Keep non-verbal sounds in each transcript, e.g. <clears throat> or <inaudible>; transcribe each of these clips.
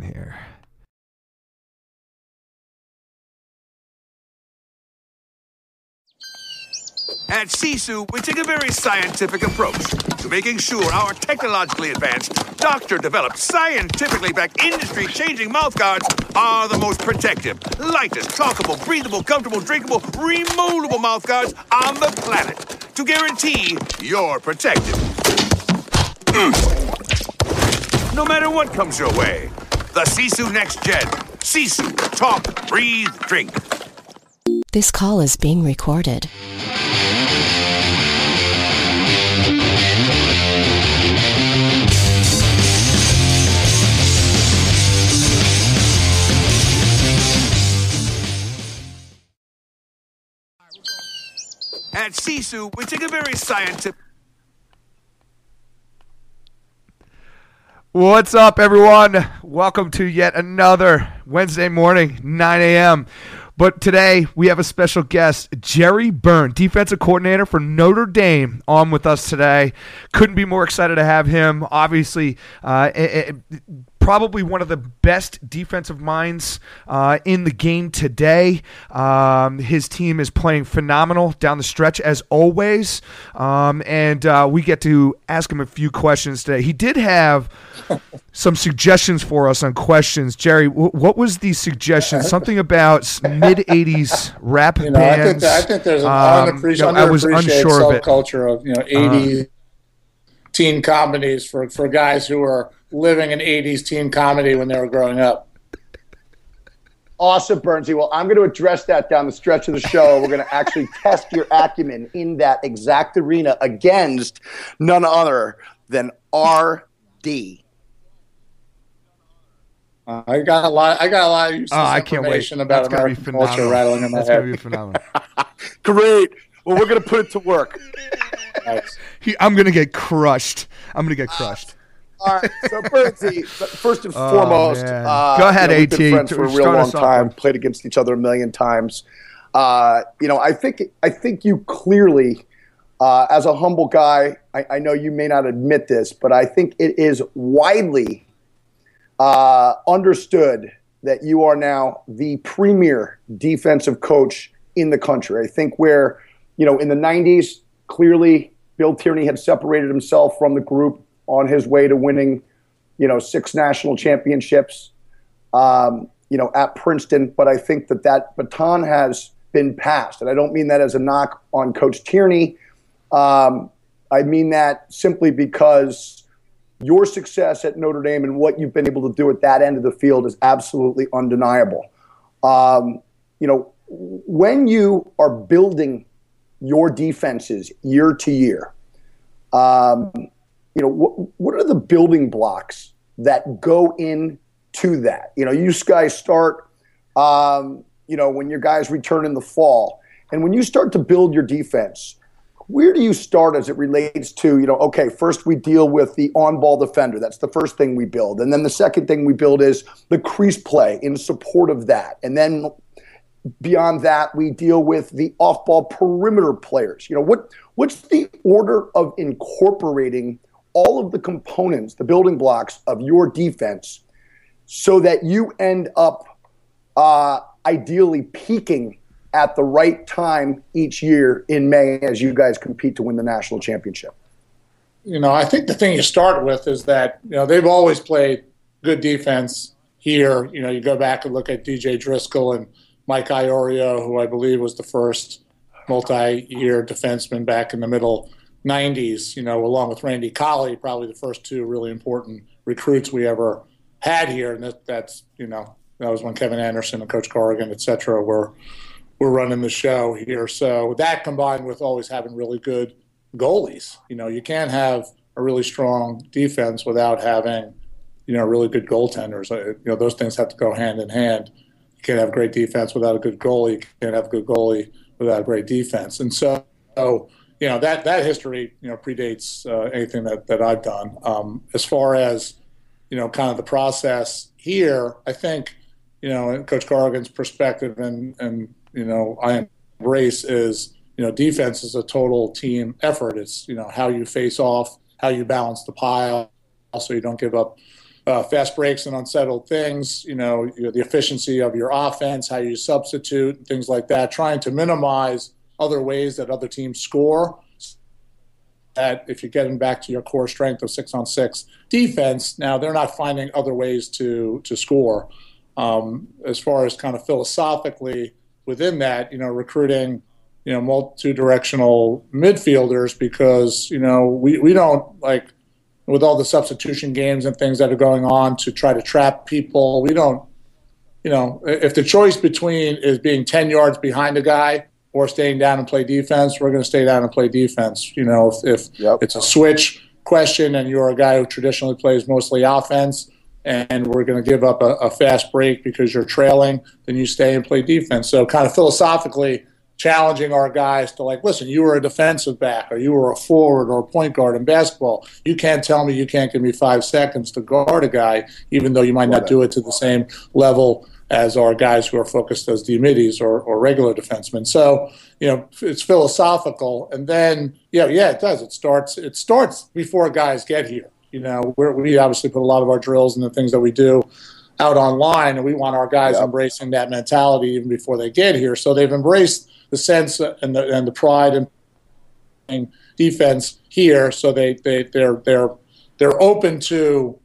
here. At Sisu, we take a very scientific approach to making sure our technologically advanced, doctor-developed, scientifically backed, industry-changing mouthguards are the most protective, lightest, talkable, breathable, comfortable, drinkable, removable mouthguards on the planet to guarantee you're protected. <clears throat> no matter what comes your way, the Sisu Next Gen. Sisu, talk, breathe, drink. This call is being recorded. At Sisu, we take a very scientific. What's up, everyone? Welcome to yet another Wednesday morning, 9 a.m. But today we have a special guest, Jerry Byrne, defensive coordinator for Notre Dame, on with us today. Couldn't be more excited to have him. Obviously, uh, eh, eh, probably one of the best defensive minds uh, in the game today. Um, his team is playing phenomenal down the stretch as always, um, and uh, we get to ask him a few questions today. He did have <laughs> some suggestions for us on questions. Jerry, w- what was the suggestion? Something about mid '80s rap You know, I think, bands. I think there's an Um, unappreciated, you know, I was unsure of it. Subculture of you know 80s teen comedies for for guys who were living an 80s teen comedy when they were growing up. Awesome, Bernsey. Well, I'm going to address that down the stretch of the show. We're going to actually <laughs> test your acumen in that exact arena against none other than RD. Uh, I got a lot. I got a lot of useless Oh, I can't wait. information about That's gonna be American culture rattling in my That's gonna be head. phenomenal. <laughs> Great. Well, we're going to put it to work. Nice. He, I'm gonna get crushed. I'm gonna get crushed. All right. So, Bernsey, first and <laughs> Oh, foremost, uh, Go ahead, you know, we've been AT. friends for a real long time. Played against each other a million times. Uh, you know, I think I think you clearly, uh, as a humble guy, I, I know you may not admit this, but I think it is widely uh, understood that you are now the premier defensive coach in the country. I think where, you know, in the 90s, clearly Bill Tierney had separated himself from the group on his way to winning, you know, six national championships, um, you know, at Princeton. But I think that that baton has been passed. And I don't mean that as a knock on Coach Tierney. Um, I mean that simply because your success at Notre Dame and what you've been able to do at that end of the field is absolutely undeniable. Um, you know, when you are building your defenses year to year, um, you know, what, what are the building blocks that go into that? You know, you guys start, um, you know, when your guys return in the fall, and when you start to build your defense, where do you start as it relates to you know okay first we deal with the on-ball defender. That's the first thing we build. And then the second thing we build is the crease play in support of that. And then beyond that we deal with the off-ball perimeter players you know what what's the order of incorporating all of the components the building blocks of your defense so that you end up uh, ideally peaking at the right time each year in May as you guys compete to win the national championship? you know, I think the thing you start with is that you know they've always played good defense here. You know, you go back and look at DJ Driscoll and Mike Iorio, who I believe was the first multi-year defenseman back in the middle '90s. You know, along with Randy Colley, probably the first two really important recruits we ever had here, and that, that's you know that was when Kevin Anderson and Coach Corrigan, et cetera, were were running the show here. So that combined with always having really good goalies. You know, you can't have a really strong defense without having, you know, really good goaltenders. Uh, You know, those things have to go hand in hand. You can't have great defense without a good goalie. You can't have a good goalie without a great defense. And so, you know, that that history, you know, predates uh, anything that that I've done. Um, as far as you know, kind of the process here, I think, you know, Coach Corrigan's perspective and and you know, I embrace is you know, defense is a total team effort. It's you know how you face off, how you balance the pile, so you don't give up uh, fast breaks and unsettled things, you know, you know, the efficiency of your offense, how you substitute, things like that, trying to minimize other ways that other teams score. That if you're getting back to your core strength of six on six defense, now they're not finding other ways to to score. Um, as far as kind of philosophically within that, you know, recruiting, you know, multi-directional midfielders because you know we we don't like with all the substitution games and things that are going on to try to trap people. We don't, you know, if the choice between is being 10 yards behind a guy or staying down and play defense, we're going to stay down and play defense. You know, if, if yep. it's a switch question and you're a guy who traditionally plays mostly offense and we're going to give up a, a fast break because you're trailing, then you stay and play defense. So, kind of philosophically, challenging our guys to like, listen, you were a defensive back or you were a forward or a point guard in basketball. You can't tell me you can't give me five seconds to guard a guy, even though you might not do it to the same level as our guys who are focused as D middies or, or regular defensemen. So, you know, it's philosophical. And then, yeah, yeah, it does. It starts, it starts before guys get here. You know, we obviously put a lot of our drills and the things that we do out online, and we want our guys embracing that mentality even before they get here. So they've embraced the sense and the and the pride and defense here. So they they they're they're they're open to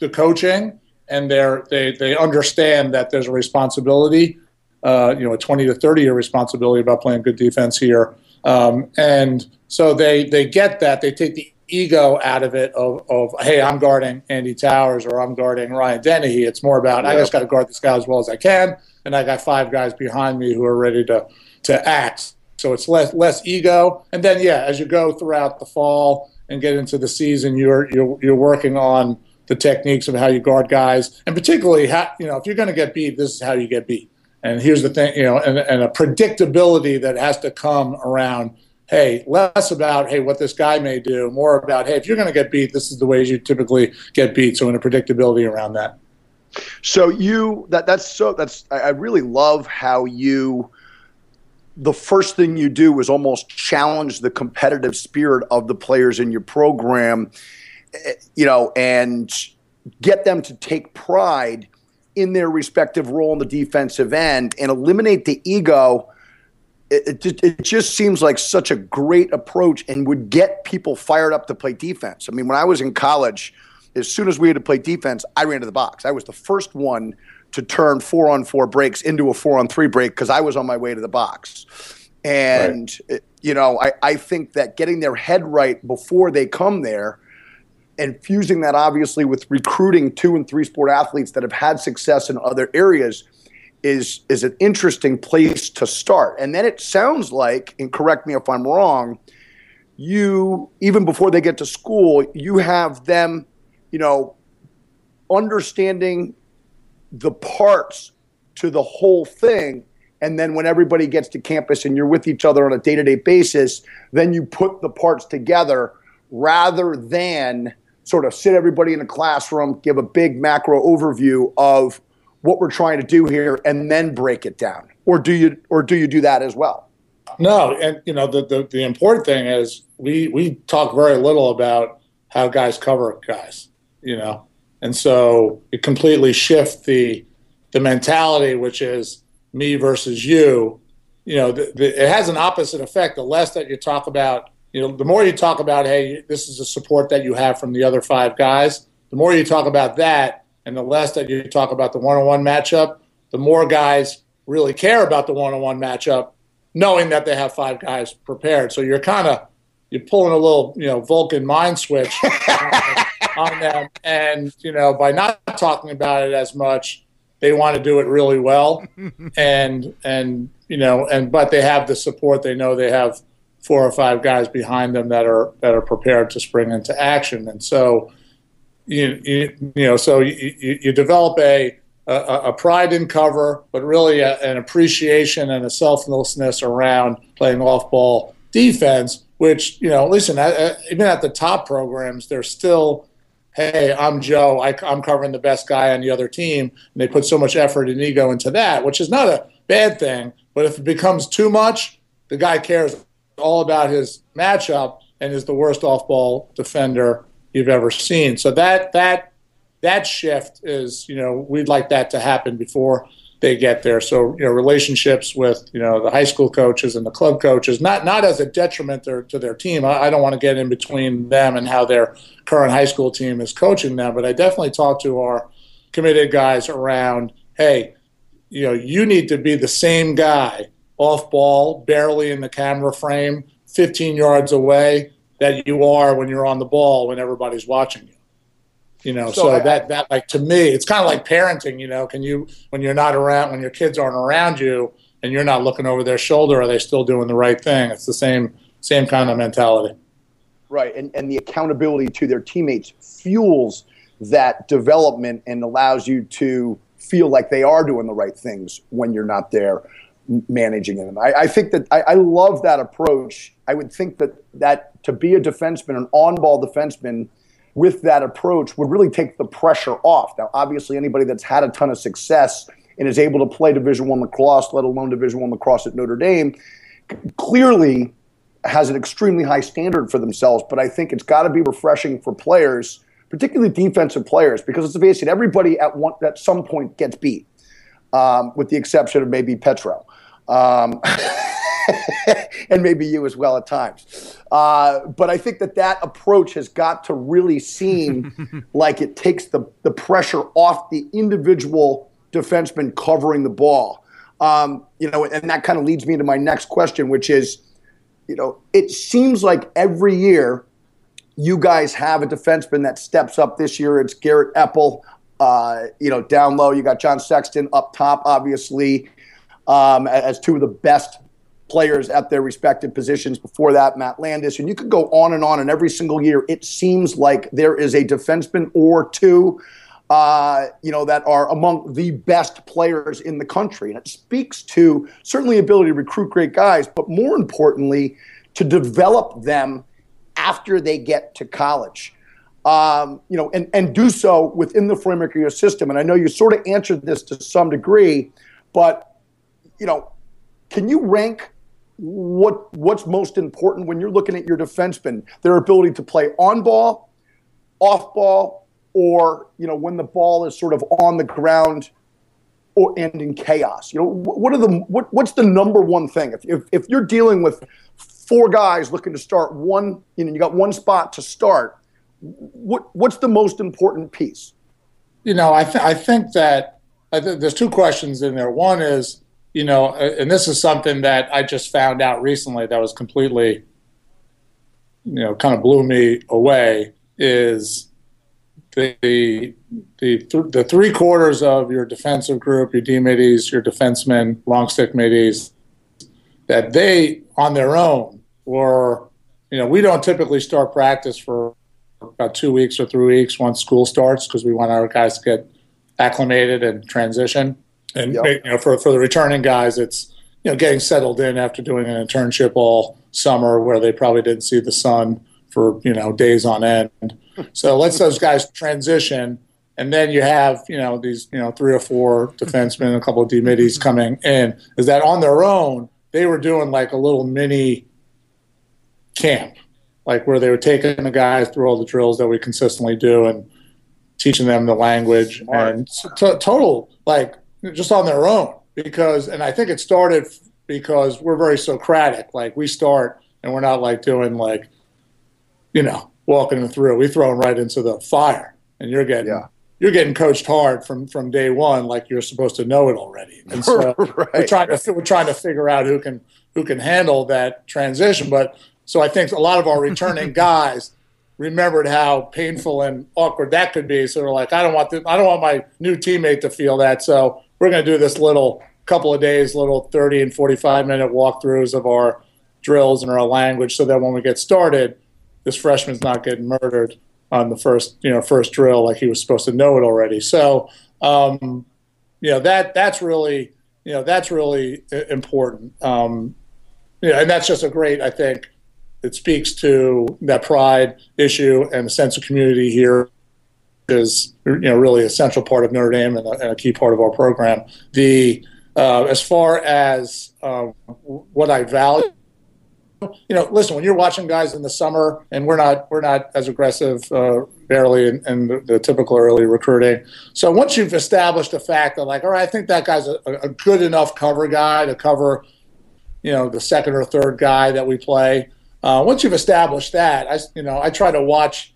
the coaching and they're they they understand that there's a responsibility, uh, you know, a 20 to 30 year responsibility about playing good defense here. Um, and so they they get that they take the ego out of it of, of hey i'm guarding andy towers or i'm guarding ryan dennehy it's more about i just got to guard this guy as well as i can and i got five guys behind me who are ready to to act. So it's less less ego. And then yeah, as you go throughout the fall and get into the season, you're you're you're working on the techniques of how you guard guys, and particularly how you know if you're going to get beat, this is how you get beat. And here's the thing, you know, and, and a predictability that has to come around. Hey, less about hey what this guy may do, more about hey if you're going to get beat, this is the ways you typically get beat. So in a predictability around that. So you that that's so that's I really love how you the first thing you do is almost challenge the competitive spirit of the players in your program, eh, you know, and get them to take pride in their respective role in the defensive end and eliminate the ego. It, it, it, just seems like such a great approach and would get people fired up to play defense. I mean, when I was in college, as soon as we had to play defense, I ran to the box. I was the first one to turn four on four breaks into a four on three break because I was on my way to the box. And, right. you know, I, I think that getting their head right before they come there and fusing that obviously with recruiting two and three sport athletes that have had success in other areas is is an interesting place to start. And then it sounds like, and correct me if I'm wrong, you even before they get to school, you have them, you know, understanding the parts to the whole thing. And then when everybody gets to campus and you're with each other on a day to day basis, then you put the parts together rather than sort of sit everybody in a classroom, give a big macro overview of what we're trying to do here, and then break it down. Or do you or do you do that as well? No, and you know the, the, the important thing is we we talk very little about how guys cover guys. You know, and so it completely shifts the the mentality, which is me versus you. You know, the, the, it has an opposite effect. The less that you talk about, you know, the more you talk about, hey, this is the support that you have from the other five guys. The more you talk about that, and the less that you talk about the one-on-one matchup, the more guys really care about the one-on-one matchup, knowing that they have five guys prepared. So you're kind of you're pulling a little, you know, Vulcan mind switch. <laughs> on them. And, you know, by not talking about it as much, they want to do it really well. <laughs> and, and, you know, and, but they have the support. They know they have four or five guys behind them that are, that are prepared to spring into action. And so, you, you, you know, so you, you develop a, a, a, pride in cover, but really a, an appreciation and a selflessness around playing off ball defense, which, you know, listen, even at the top programs, there's still hey, I'm Joe, I, am covering the best guy on the other team, and they put so much effort and ego into that, which is not a bad thing. But if it becomes too much, the guy cares all about his matchup and is the worst off-ball defender you've ever seen. So that that that shift is, you know, we'd like that to happen before they get there. So, you know, relationships with, you know, the high school coaches and the club coaches, not not as a detriment to, to their team. I, I don't want to get in between them and how their current high school team is coaching them, but I definitely talk to our committed guys around, hey, you know, you need to be the same guy off ball, barely in the camera frame, 15 yards away that you are when you're on the ball when everybody's watching you. You know, so, so I, that that like to me, it's kind of like parenting. You know, can you when you're not around, when your kids aren't around you, and you're not looking over their shoulder, are they still doing the right thing? It's the same same kind of mentality. Right, and and the accountability to their teammates fuels that development and allows you to feel like they are doing the right things when you're not there managing them. I, I think that I, I, love that approach. I would think that that to be a defenseman, an on-ball defenseman, with that approach would really take the pressure off. Now, obviously, anybody that's had a ton of success and is able to play Division One lacrosse, let alone Division One lacrosse at Notre Dame, clearly has an extremely high standard for themselves. But I think it's got to be refreshing for players, particularly defensive players, because it's face it, everybody at one at some point gets beat, um, with the exception of maybe Petro. Um, <laughs> <laughs> and maybe you as well at times. Uh, but I think that that approach has got to really seem <laughs> like it takes the, the pressure off the individual defenseman covering the ball. Um, you know, and that kind of leads me to my next question, which is, you know, it seems like every year you guys have a defenseman that steps up. This year it's Garrett Epple. Uh, you know, down low you got John Sexton up top, obviously, um, as two of the best players at their respective positions. Before that, Matt Landis. And you could go on and on. And every single year, it seems like there is a defenseman or two, uh, you know, that are among the best players in the country. And it speaks to certainly ability to recruit great guys, but more importantly, to develop them after they get to college. Um, you know, and, and do so within the framework of your system. And I know you sort of answered this to some degree, but you know, can you rank what what's most important when you're looking at your defensemen, their ability to play on ball, off ball, or you know when the ball is sort of on the ground or and in chaos. You know what are the what, what's the number one thing if, if if you're dealing with four guys looking to start one, you know, you got one spot to start. What what's the most important piece? You know, I th- I think that I th- there's two questions in there. One is you know, and this is something that I just found out recently that was completely, you know, kind of blew me away is the the the, the three quarters of your defensive group, your D middies, your defensemen, long stick middies, that they on their own were, you know, we don't typically start practice for about two weeks or three weeks once school starts because we want our guys to get acclimated and transition. And yep. you know, for for the returning guys, it's you know getting settled in after doing an internship all summer where they probably didn't see the sun for you know days on end. So let's those guys transition, and then you have you know these you know three or four defensemen, a couple of D middies mm-hmm. coming in. Is that on their own? They were doing like a little mini camp, like where they were taking the guys through all the drills that we consistently do and teaching them the language and t- total like just on their own because, and I think it started because we're very Socratic. Like we start and we're not like doing like, you know, walking them through. We throw them right into the fire, and you're getting yeah. you're getting coached hard from from day one, like you're supposed to know it already. And so <laughs> right, we're trying right. to we're trying to figure out who can who can handle that transition. But so I think a lot of our returning <laughs> guys remembered how painful and awkward that could be. So we're like, I don't want the, I don't want my new teammate to feel that. So we're going to do this little couple of days, little 30 and 45 minute walkthroughs of our drills and our language, so that when we get started, this freshman's not getting murdered on the first, you know, first drill like he was supposed to know it already. So, um, you know, that that's really, you know, that's really important. Um, you know, and that's just a great, I think, it speaks to that pride issue and the sense of community here is you know really a central part of Notre Dame and a, and a key part of our program. The uh, as far as uh, what I value, you know, listen, when you're watching guys in the summer, and we're not we're not as aggressive, uh, barely in, in the, the, typical early recruiting. So once you've established the fact that, like, all right, I think that guy's a, a good enough cover guy to cover, you know, the second or third guy that we play. Uh, once you've established that, I, you know, I try to watch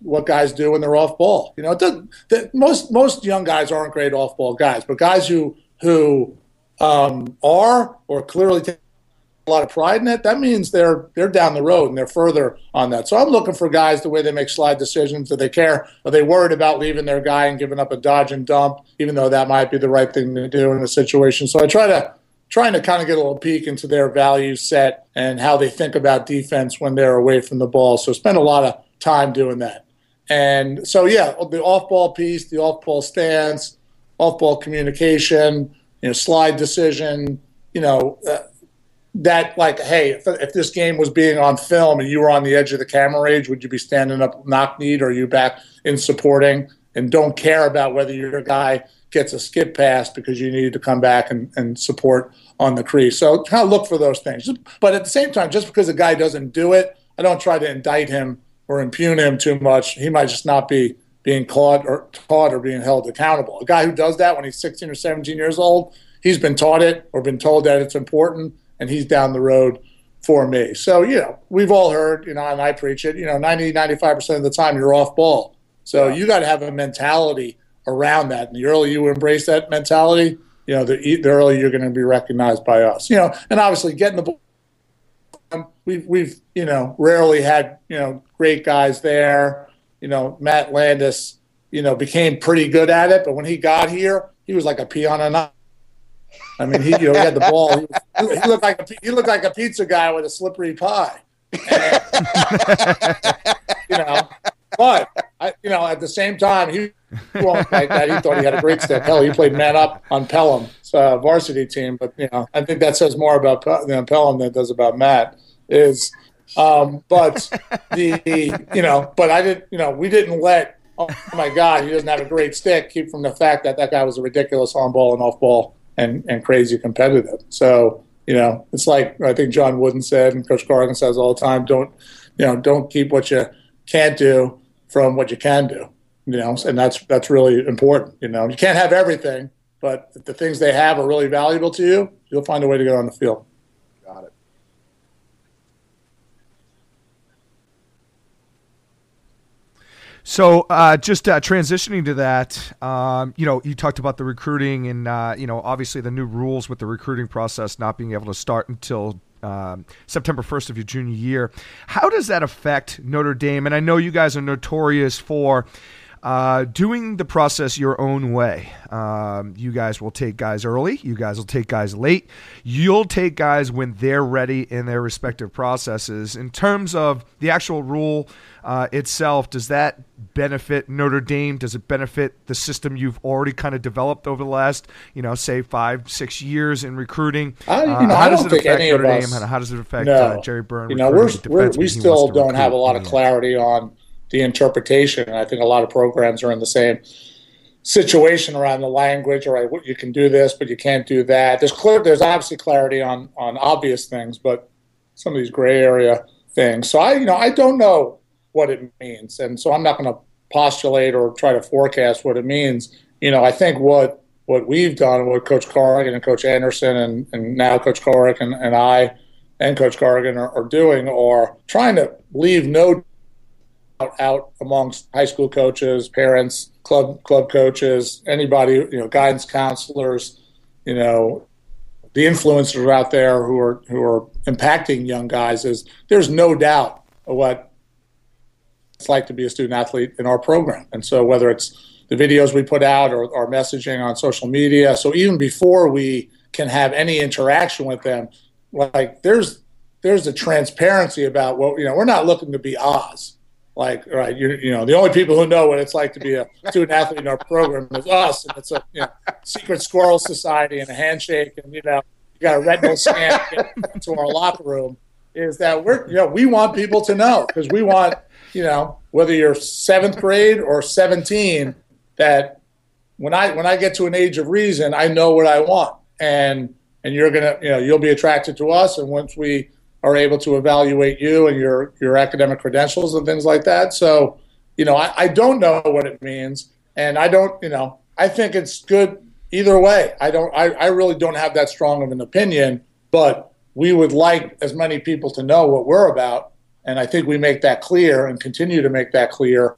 what guys do when they're off ball. You know, it doesn't, the, most most young guys aren't great off ball guys, but guys who who um, are or clearly take a lot of pride in it, that means they're they're down the road and they're further on that. So I'm looking for guys the way they make slide decisions. Do they care? Are they worried about leaving their guy and giving up a dodge and dump, even though that might be the right thing to do in a situation? So I try to trying to kind of get a little peek into their value set and how they think about defense when they're away from the ball. So spend a lot of time doing that. And so yeah, the off ball piece, the off ball stance, off ball communication, you know, slide decision, you know, uh, that like, hey, if, if, this game was being on film and you were on the edge of the camera range, would you be standing up knock kneed or you back in supporting and don't care about whether your guy gets a skip pass because you needed to come back and, and support on the crease. So kind of look for those things. But at the same time, just because a guy doesn't do it, I don't try to indict him or impugn him too much. He might just not be being caught or taught or being held accountable. A guy who does that when he's 16 or 17 years old, he's been taught it or been told that it's important and he's down the road for me. So, you know, we've all heard, you know, and I preach it, you know, 90, 95% of the time you're off ball. So you got to have a mentality around that. And the earlier you embrace that mentality, you know, the, the earlier you're going to be recognized by us. You know, and obviously getting the ball, we've, we've, you know, rarely had, you know, great guys there. You know, Matt Landis, you know, became pretty good at it. But when he got here, he was like a peon on mean, he, you know, he had the ball. He, he, looked like a, he looked like a pizza guy with a slippery pie. And, <laughs> you know, but I, you know, at the same time, he won't like that. He thought he had a great step. Hell, he played man up on Pelham's uh, varsity team. But you know, I think that says more about you know, Pelham than it does about Matt. Is um, but the you know, but I didn't. You know, we didn't let. Oh my God, he doesn't have a great stick. Keep from the fact that that guy was a ridiculous on ball and off ball and, and crazy competitive. So, you know, it's like I think John Wooden said and Coach Corrigan says all the time, don't, you know, don't keep what you can't do from what you can do. You know, and that's that's really important. You know, you can't have everything, but the things they have are really valuable to you, you'll find a way to get on the field. So, uh, just uh, transitioning to that, um, you know, you talked about the recruiting and, uh, you know, obviously the new rules with the recruiting process not being able to start until um, September 1st of your junior year. How does that affect Notre Dame? And I know you guys are notorious for uh, doing the process your own way. Um, you guys will take guys early. You guys will take guys late. You'll take guys when they're ready in their respective processes. In terms of the actual rule uh, itself, does that benefit Notre Dame? Does it benefit the system you've already kind of developed over the last, you know, say five, six years in recruiting? I, you know, uh, how does it affect Notre Dame? How does it affect no. uh, Jerry Byrne? You know, we're, we're we still don't have a lot of clarity on the interpretation. And I think a lot of programs are in the same situation around the language. All right, you can do this, but you can't do that. There's clear. There's obviously clarity on on obvious things, but some of these gray area things. So I, you know, I don't know what it means, and so I'm not going to postulate or try to forecast what it means. You know, I think what what we've done, what Coach Corrigan and Coach Anderson and, and now Coach Corrigan and, and I and Coach Corrigan are, are doing are trying to leave no out, amongst high school coaches, parents, club club coaches, anybody, you know, guidance counselors, you know, the influencers out there who are who are impacting young guys is there's no doubt what it's like to be a student athlete in our program. And so whether it's the videos we put out or our messaging on social media, so even before we can have any interaction with them, like there's there's a transparency about what you know. We're not looking to be Oz like right you, you know the only people who know what it's like to be a student athlete in our program is us and it's a you know, secret squirrel society and a handshake and you know you got a retinal scan to our locker room is that we're you know we want people to know because we want you know whether you're seventh grade or 17 that when i when i get to an age of reason i know what i want and and you're gonna you know you'll be attracted to us and once we are able to evaluate you and your your academic credentials and things like that. So, you know, I, I don't know what it means, and I don't, you know, I think it's good either way. I don't, I, I really don't have that strong of an opinion, but we would like as many people to know what we're about, and I think we make that clear and continue to make that clear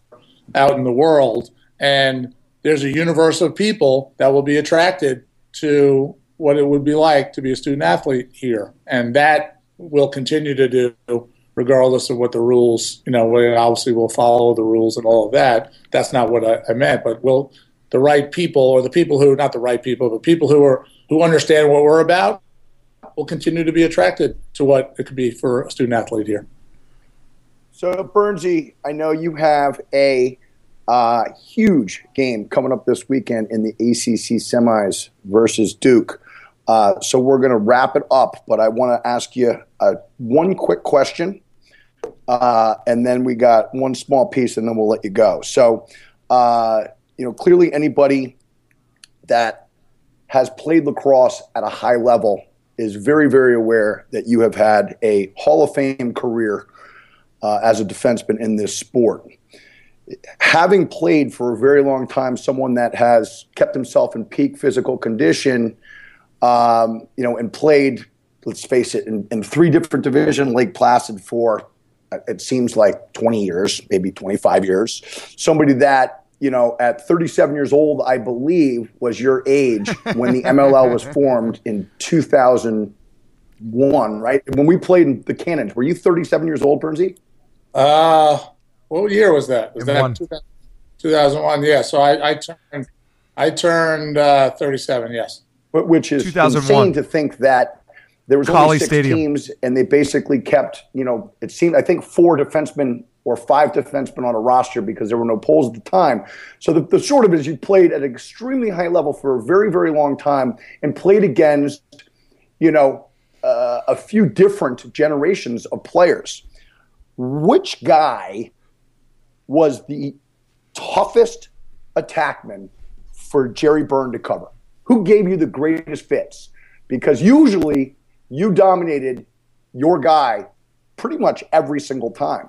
out in the world. And there's a universe of people that will be attracted to what it would be like to be a student athlete here, and that will continue to do regardless of what the rules, you know, obviously we obviously will follow the rules and all of that. That's not what I, I meant, but will the right people or the people who, not the right people, but people who are, who understand what we're about will continue to be attracted to what it could be for a student athlete here. So, Bernsey, I know you have a uh, huge game coming up this weekend in the ACC semis versus Duke. Uh, so we're going to wrap it up, but I want to ask you uh, one quick question uh, and then we got one small piece, and then we'll let you go. So, uh, you know, clearly anybody that has played lacrosse at a high level is very, very aware that you have had a Hall of Fame career uh, as a defenseman in this sport. Having played for a very long time, someone that has kept himself in peak physical condition, um, you know, and played, let's face it, in, in three different division, Lake Placid for it seems like 20 years, maybe 25 years. Somebody that, you know, at 37 years old, I believe, was your age when the MLL was <laughs> formed in 2001, right? When we played in the Cannons, were you 37 years old, Bernsey? Uh, what year was that? Was that 2001? Yeah. So I, I turned, I turned uh, 37. Yes. Which is insane to think that there was only six Stadium. teams, and they basically kept, you know, it seemed I think four defensemen or five defensemen on a roster because there were no poles at the time. So the, the short of it is you played at an extremely high level for a very, very long time and played against, you know, uh, a few different generations of players. Which guy was the toughest attackman for Jerry Byrne to cover? Who gave you the greatest fits? Because usually you dominated your guy pretty much every single time.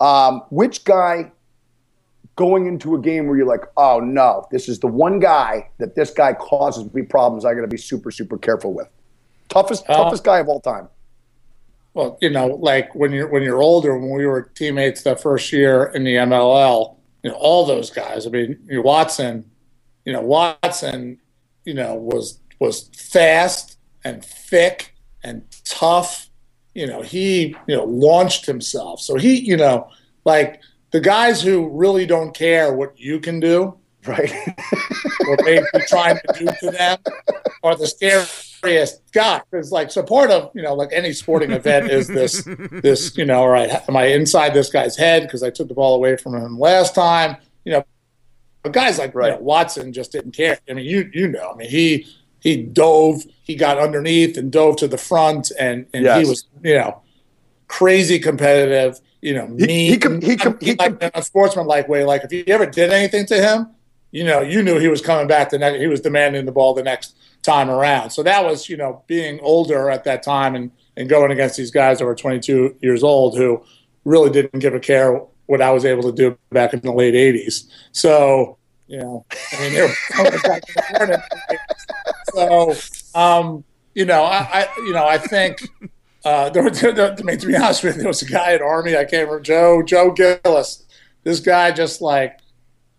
Um, which guy going into a game where you're like, oh no, this is the one guy that this guy causes me problems. I got to be super, super careful with. Toughest, uh, toughest guy of all time. Well, you know, like when you're when you're older, when we were teammates that first year in the MLL, you know, all those guys. I mean, Watson, you know, Watson, you know, was was fast and thick and tough. You know, he, you know, launched himself. So he, you know, like the guys who really don't care what you can do, right? <laughs> or maybe trying to do to them are the scariest guy. Because like so part of, you know, like any sporting event is this this, you know, all right, am I inside this guy's head because I took the ball away from him last time? You know, but guys like right. you know, Watson just didn't care. I mean, you you know, I mean, he he dove, he got underneath and dove to the front, and and yes. he was you know crazy competitive. You know, mean. He, he, com- he, com- he, like, in a sportsman-like way. Like if you ever did anything to him, you know, you knew he was coming back the next. He was demanding the ball the next time around. So that was you know being older at that time and and going against these guys that were 22 years old who really didn't give a care what I was able to do back in the late 80s. So you know, I mean, they were <laughs> so um, you know, I, I, you know, I think uh, <laughs> there, there, I mean, to be honest with you, there was a guy at Army. I can't remember Joe Joe Gillis. This guy just like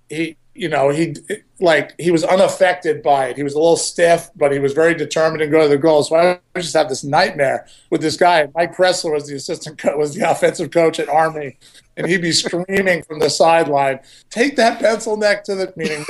he, you know, he like he was unaffected by it. He was a little stiff, but he was very determined to go to the goal. So I just have this nightmare with this guy. Mike Pressler was the assistant, co- was the offensive coach at Army, and he'd be screaming from the sideline, "Take that pencil neck to the meeting."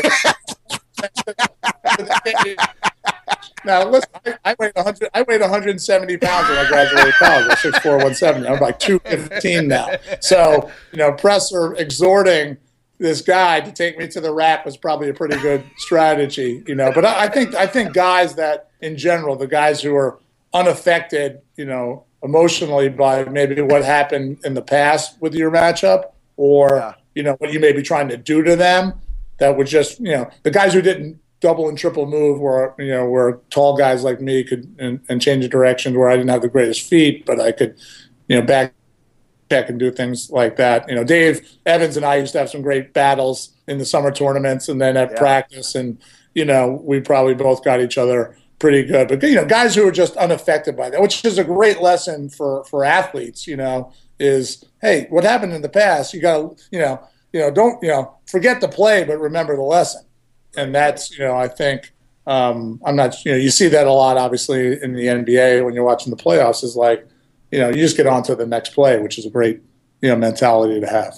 <laughs> <laughs> now listen, I, I weighed 100. I weighed 170 pounds when I graduated college. I'm 6'4", 170. I'm like 215 now. So you know, Pressler exhorting this guy to take me to the rack was probably a pretty good strategy, you know. But I, I think I think guys that in general, the guys who are unaffected, you know, emotionally by maybe what happened in the past with your matchup, or yeah. you know what you may be trying to do to them, that would just you know the guys who didn't double and triple move where you know where tall guys like me could and, and change the direction where I didn't have the greatest feet, but I could you know back check and do things like that. You know, Dave Evans and I used to have some great battles in the summer tournaments and then at Yeah. practice, and you know, we probably both got each other pretty good. But you know, guys who are just unaffected by that, which is a great lesson for for athletes. You know, is hey, what happened in the past? You got to you know you know don't you know forget the play, but remember the lesson. And that's you know I think um, I'm not you know you see that a lot obviously in the NBA when you're watching the playoffs is like you know you just get on to the next play, which is a great you know mentality to have.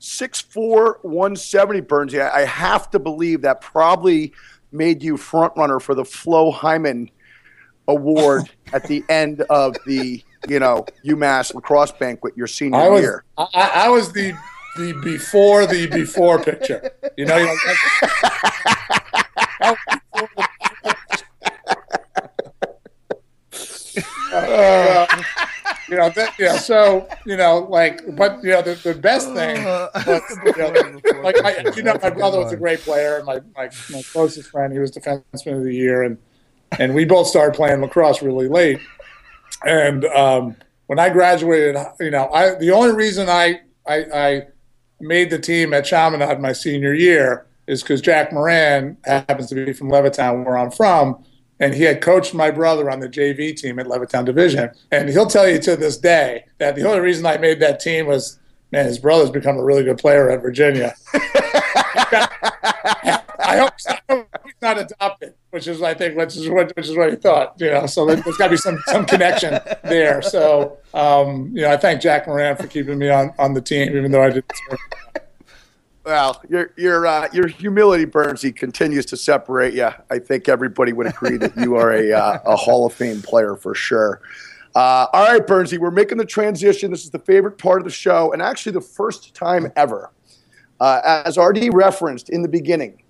6'4", 170, Burnsy. I, I have to believe that probably made you front runner for the Flo Hyman Award <laughs> at the end of the you know UMass lacrosse banquet your senior I was year. I I was the the before the before picture. You know, you know Uh, you know, that, yeah. So you know, like, but you know, the, the best thing, was, <laughs> you know, like, I, you know, my brother was a great player, and my, my my closest friend, he was defenseman of the year, and and we both started playing lacrosse really late. And um, when I graduated, you know, I the only reason I I, I made the team at Chaminade my senior year is because Jack Moran happens to be from Levittown, where I'm from, and he had coached my brother on the JV team at Levittown Division. And he'll tell you to this day that the only reason I made that team was, man, his brother's become a really good player at Virginia. <laughs> <laughs> I hope, he's not adopted, which is I think which is what which is what he thought. You know, so there- there's got to be some some connection there. So um, you know, I thank Jack Moran for keeping me on on the team, even though I didn't. Well, your your uh, your humility, Burnsy, continues to separate you. I think everybody would agree that you are a uh, a Hall of Fame player for sure. Uh, all right, Burnsy, we're making the transition. This is the favorite part of the show, and actually the first time ever, uh, as RD referenced in the beginning,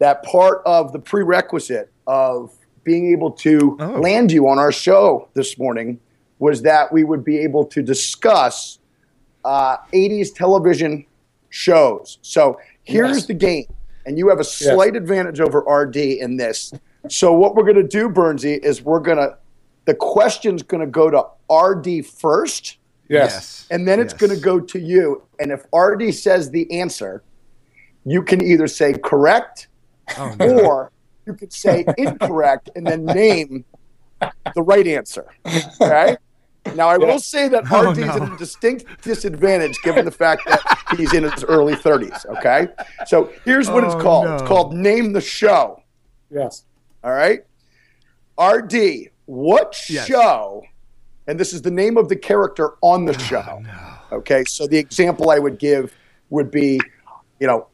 that part of the prerequisite of being able to Oh. land you on our show this morning was that we would be able to discuss uh, 80s television shows. So here's Yes. the game, and you have a slight advantage over RD in this. So what we're going to do, Bernsey, is we're going to the question's going to go to RD first, Yes. and then it's Yes. going to go to you. And if RD says the answer, you can either say correct Oh, no. or you could say incorrect and then name the right answer. Okay. Now I will say that Oh, RD is at a distinct disadvantage given the fact that he's in his early 30s. Okay. So here's what Oh, it's called. no. It's called Name the Show. Yes. All right. RD, what Yes. show? And this is the name of the character on Oh, the show. Okay. So the example I would give would be, you know,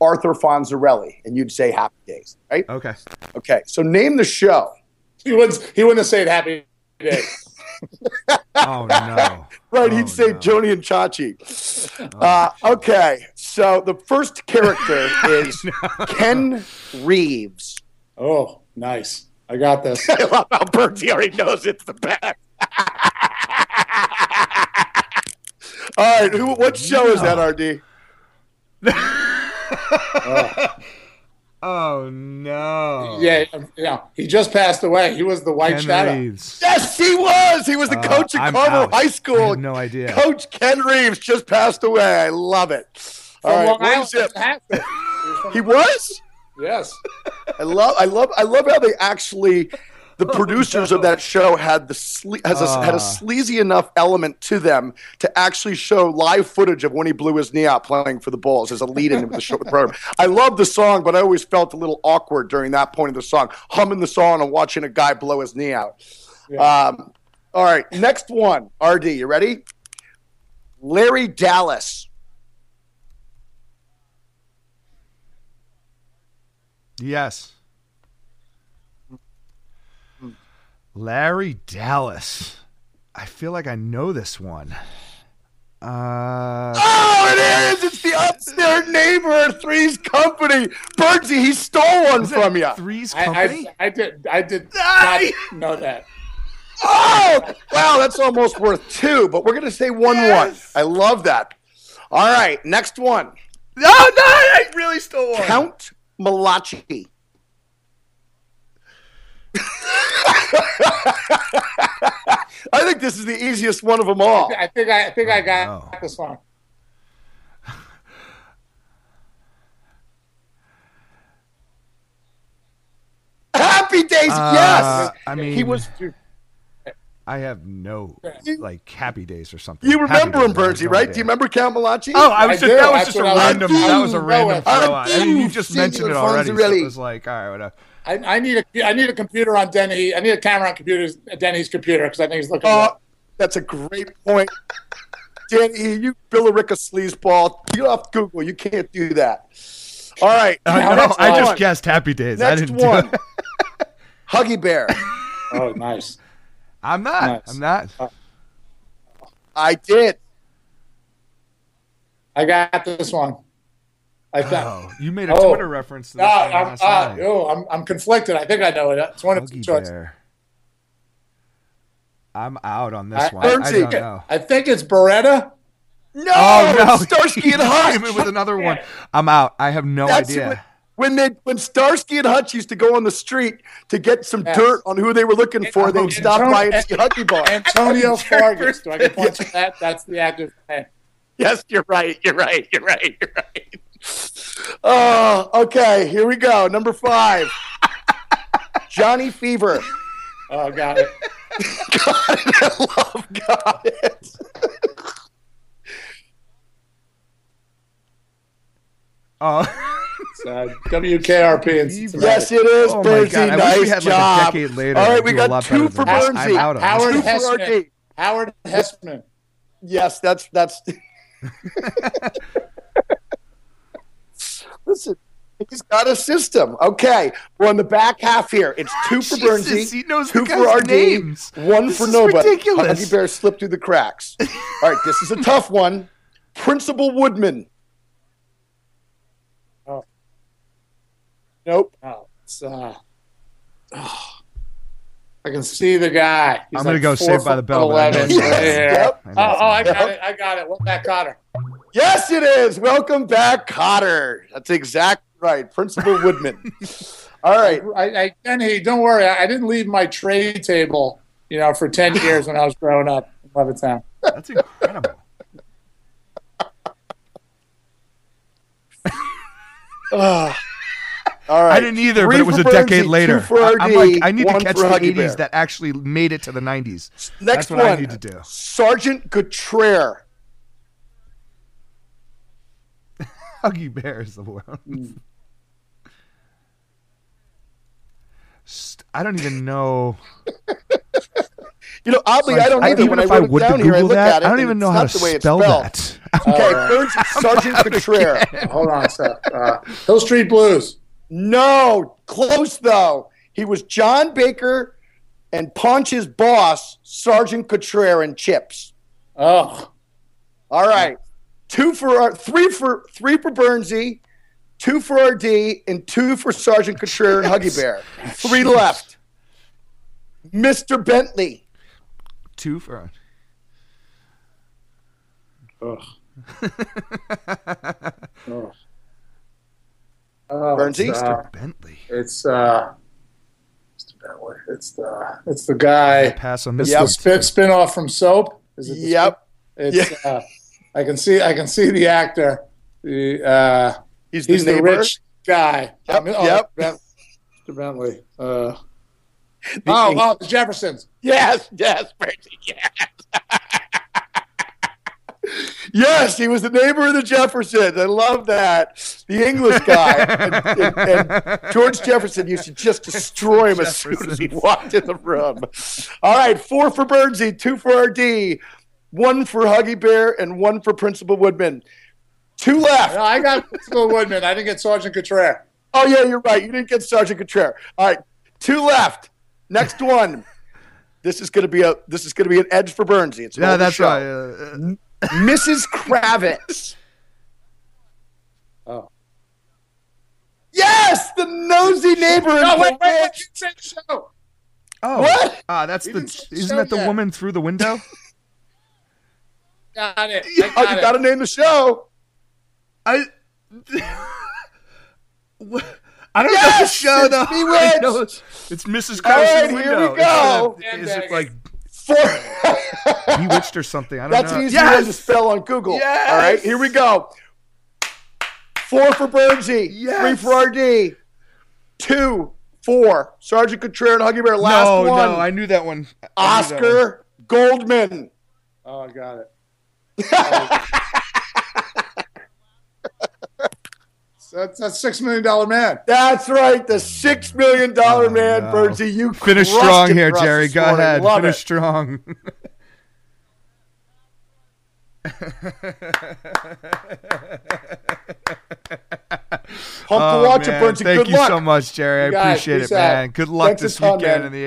Arthur Fonzarelli, and you'd say Happy Days, right? Okay. Okay. So name the show. He wouldn't. He wouldn't have said happy Days. <laughs> Oh no. <laughs> Right, Oh, he'd say no. Joanie and Chachi. Uh, okay, so the first character <laughs> is Ken Reeves. Oh, nice. I got this. I love how Bertie already knows it's the best. All right, who? What show is that, RD? <laughs> Oh no. Yeah, yeah. He just passed away. He was the White Ken Shadow. Reeves. Yes, he was. He was the Uh, coach at I'm Carver out. High I School. no idea. Coach Ken Reeves just passed away. I love it. All From right, Long Island, it? Manhattan. He was from- He was. yes. I love, I love, I love how they actually, the producers of that show had the sle- has a, had Ah. a sleazy enough element to them to actually show live footage of when he blew his knee out playing for the Bulls as a lead in the show the program. I love the song, but I always felt a little awkward during that point of the song, humming the song and watching a guy blow his knee out. Um, all right, next one, RD, you ready? Larry Dallas. Yes. Larry Dallas. I feel like I know this one. Uh, Oh, it is! It's the upstairs neighbor at Three's Company. Birdsey, he stole one is from you. Three's I, Company. I, I did. I did Aye. <laughs> not know that. Oh, wow, that's almost worth two, but we're going to say 1 Yes. 1. I love that. All right, next one. no! No, I really stole one. Count Malachi. <laughs> I think this is the easiest one of them all. I think I, I think I got no. this one. Happy Days, Uh, yes. I mean, he was. I have no like happy days or something. You remember him, Days, Bernsey, right? idea. Do you remember Count Oh, I was I just, do. that was That's just a what I was random. thinking. That was a random No, throw I. I mean, you just mentioned it it was already. So it was like, all right, whatever. I, I need a I need a computer on Denny. I need a camera on computers Denny's computer because I think he's looking. Oh, that's a great point. Danny, you Billerica sleazeball. Get off Google. You can't do that. All right. Uh, now no, I just guessed Happy Days. I Next didn't do one. it. <laughs> Huggy Bear. oh, nice. I'm not. Nice. I'm not. I did. I got this one. I thought. Oh, you made a Oh. Twitter reference to No, this thing I'm, last uh, night. oh, I'm I'm conflicted. I think I know it. It's one of two Huggy choices. Bear. I'm out on this I, one. I Bernsey. don't know. I think it's Baretta. No, Oh no, Starsky and You <laughs> Hutch. came with another one. I'm out. I have no That's idea. What- when they when Starsky and Hutch used to go on the street to get some Yes. dirt on who they were looking for, they'd stop by and see Huggy Bear. Antonio Fargas. Do I get points for <laughs> that? That's the active name. Yes, you're right. You're right. You're right. You're right. Oh, okay. Here we go. Number five. Johnny Fever. Oh, got it. <laughs> Got it. I love got it. Oh, It's, uh, WKRP in Yes, it is, Oh Bernsey. God, I wish nice we had, like, a job. decade later All right, we do a lot got better two than for this. Bernsey. Out on. Howard Two Hesseman. Howard Hesseman. Yes, that's that's. <laughs> Listen, he's got a system. Okay, we're on the back half here. It's two for Jesus, Bernsey, he knows two for guy's RD, names. one This for is nobody. ridiculous. Huggy Bear slipped through the cracks. All right, this is a tough one. Principal Woodman. Nope. Oh, it's, uh, oh. I can see the guy. He's I'm gonna go four Saved by the Bell, but <laughs> I know 11 it's right Yep. I Oh, oh, I not. got it. I got it. What's that Kotter? Yes, it is. Welcome back, Kotter. That's exactly right. Principal Woodman. <laughs> All right. I, I, Denny, don't worry. I, I didn't leave my trade table, you know, for 10 <laughs> years when I was growing up in Levittown. That's incredible. Ah. All right. I didn't either, Three but it was for a decade Bernsey, later. two for I- I'm like, I need to catch for the Huggy 80s Bear. that actually made it to the 90s. Next That's what one. I need to do. Sergeant Gutierrez. <laughs> Huggy Bear is the one. Mm. I don't even know. <laughs> You know, oddly, I don't I- either. even When I if I wrote would to down here, I Google look that, at it. I don't even know how to the way it's spell that. <laughs> Okay, All right. Bernsey, Sergeant Gutierrez. Hold on a sec. Uh, Hill Street Blues. No, close though. He was John Baker and Ponch's boss, Sergeant Gutierrez and Chips. Oh, All right, two for our, three for three for Bernsey, two for RD, and two for Sergeant Gutierrez and Huggy Bear. Three left. Mr. Bentley. Two for. Ugh. <laughs> oh. Oh, Bernsey? It's, uh, Bentley. it's uh, Mr. Bentley. It's the it's the guy. Pass on It's this. Yep. spin spin off from Soap. Is it Yep. spin- It's, uh, I can see I can see the actor. The uh, He's the he's the rich guy. Yep, I mean, oh, yep. Mr. Bentley. Uh, The oh, Eng- oh, the Jeffersons. Yes, yes, Bertie, yes. <laughs> yes, he was the neighbor of the Jeffersons. I love that. The English guy. and, and- and George Jefferson used to just destroy him as soon as he walked in the room. All right, four for Bernsey, two for RD, one for Huggy Bear, and one for Principal Woodman. Two left. No, I got Principal Woodman. I didn't get Sergeant Couturier. Oh yeah, you're right. You didn't get Sergeant Couturier. All right, two left. Next one. This is going to be a this is going to be an edge for Bernsey. It's Yeah, that's show. right. Uh, uh, Mrs. Kravitz. <laughs> Oh. Yes, the nosy neighbor. in No, wait, wait, wait. You said show. oh, What? Ah, that's You the. Isn't show that the yet. woman through the window? <laughs> Got it. I <laughs> Oh, you it. got to name the show. I. I don't know the Yes, show it's though. I Bewitched. know it's, it's Mrs. All Krause right, in the here we go. Is it, is it like Four. Bewitched or something. I don't That's know. That's easy Yes! one to spell on Google. Yes! All right, here we go. Four for Bernsey. Yes! Three for RD. Two, four. Sergeant Contreras and Huggy Bear. Last no, one. no, I knew that one. I knew that one. Oscar Goldman. Oh, I got it. <laughs> So that's that's six million dollar man. That's right, the six million dollar Oh, man, no. Bernsey. You Finish strong here, Jerry. Go morning. ahead. Love Finish it. strong. <laughs> Pumped Oh, to watch man. it, Bernsey. Thank Good you luck. so much, Jerry. I You guys, appreciate it, peace out. man. Good luck Thanks this ton, weekend man. in the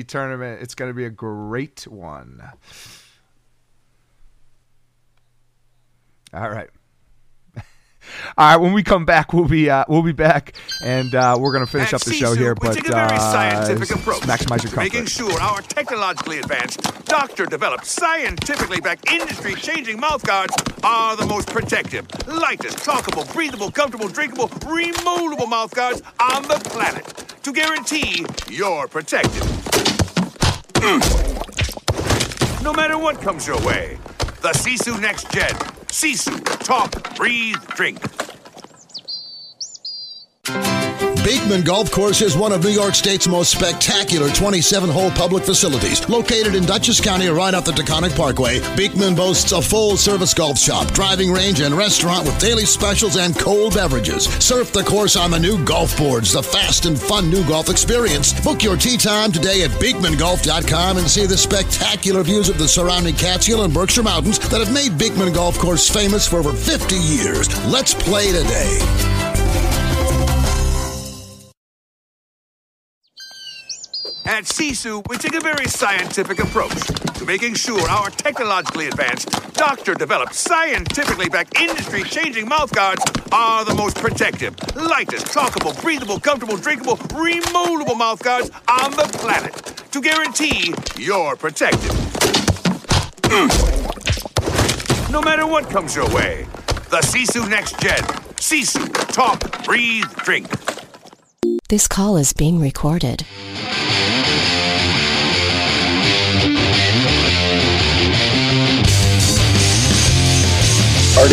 ACC tournament. It's going to be a great one. All right. All right, when we come back, we'll be uh, we'll be back, and uh, we're gonna finish At up the show Sisu, here. we But take a very uh, scientific approach maximize your to making sure our technologically advanced, doctor-developed, scientifically backed, industry-changing mouthguards are the most protective, lightest, talkable, breathable, comfortable, drinkable, removable mouthguards on the planet to guarantee you're protected. <clears throat> no matter what comes your way, the Sisu Next Gen. Sisu, talk, breathe, drink. Beekman Golf Course is one of New York State's most spectacular 27 hole public facilities. Located in Dutchess County, right off the Taconic Parkway, Beekman boasts a full service golf shop, driving range, and restaurant with daily specials and cold beverages. Surf the course on the new golf boards, the fast and fun new golf experience. Book your tee time today at BeekmanGolf.com and see the spectacular views of the surrounding Catskill and Berkshire Mountains that have made Beekman Golf Course famous for over 50 years. Let's play today. At Sisu, we take a very scientific approach to making sure our technologically advanced, doctor-developed, scientifically backed, industry-changing mouthguards are the most protective, lightest, talkable, breathable, comfortable, drinkable, removable mouthguards on the planet to guarantee you're protected. no matter what comes your way, the Sisu Next Gen. Sisu, talk, breathe, drink. This call is being recorded. RD.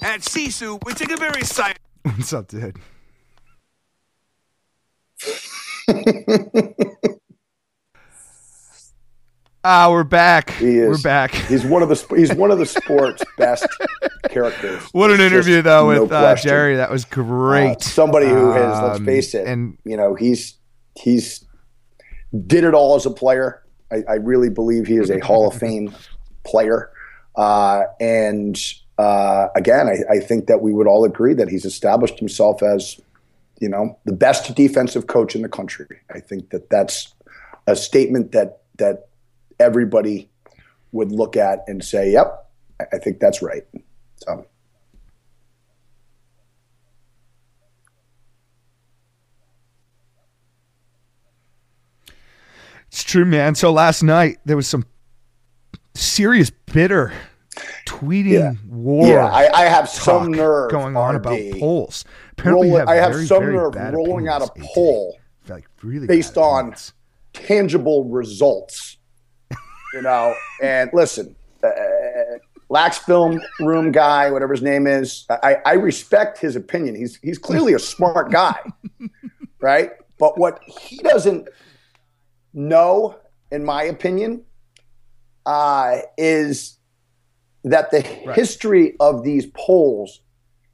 At Sisu, we take a very scientific What's up, dude? <laughs> Ah, we're back. He is. We're back. He's one of the he's one of the <laughs> sport's best characters. What an There's interview, though, no with uh. Jerry. That was Uh, great. somebody who has, let's Um, face it, and you know, he's he's did it all as a player. I, I really believe he is a Hall of Fame <laughs> player. Uh, and uh, again, I, I think that we would all agree that he's established himself as, you know, the best defensive coach in the country. I think that that's a statement that that everybody would look at and say, "Yep, I- think that's right." So. It's true, man. So last night there was some serious bitter tweeting Yeah. war Yeah, I, I have some nerve going on RD, about polls. Apparently, rolling- have I have very, some very nerve rolling out a poll like really based on- opinions. tangible results. You know, and listen, uh, Lax Film Room guy, whatever his name is, I, I respect his opinion. He's he's clearly a smart guy, <laughs> right? But what he doesn't know, in my opinion, uh, is that the history of these polls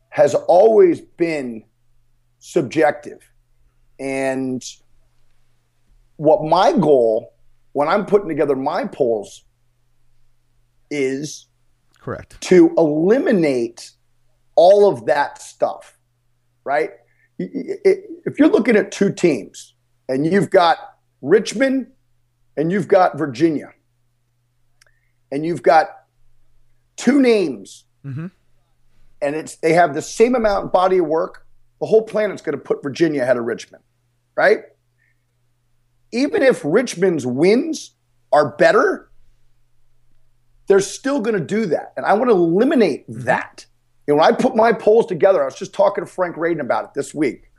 has always been subjective. And what my goal when I'm putting together my polls is correct. to eliminate all of that stuff, right? Y- y- i- If you're looking at two teams and you've got Richmond and you've got Virginia, and you've got two names, Mhm. and it's they have the same amount of body of work, the whole planet's going to put Virginia ahead of Richmond, right? Even if Richmond's wins are better, they're still going to do that. And I want to eliminate that. You know, when I put my polls together, I was just talking to Frank Radin about it this week,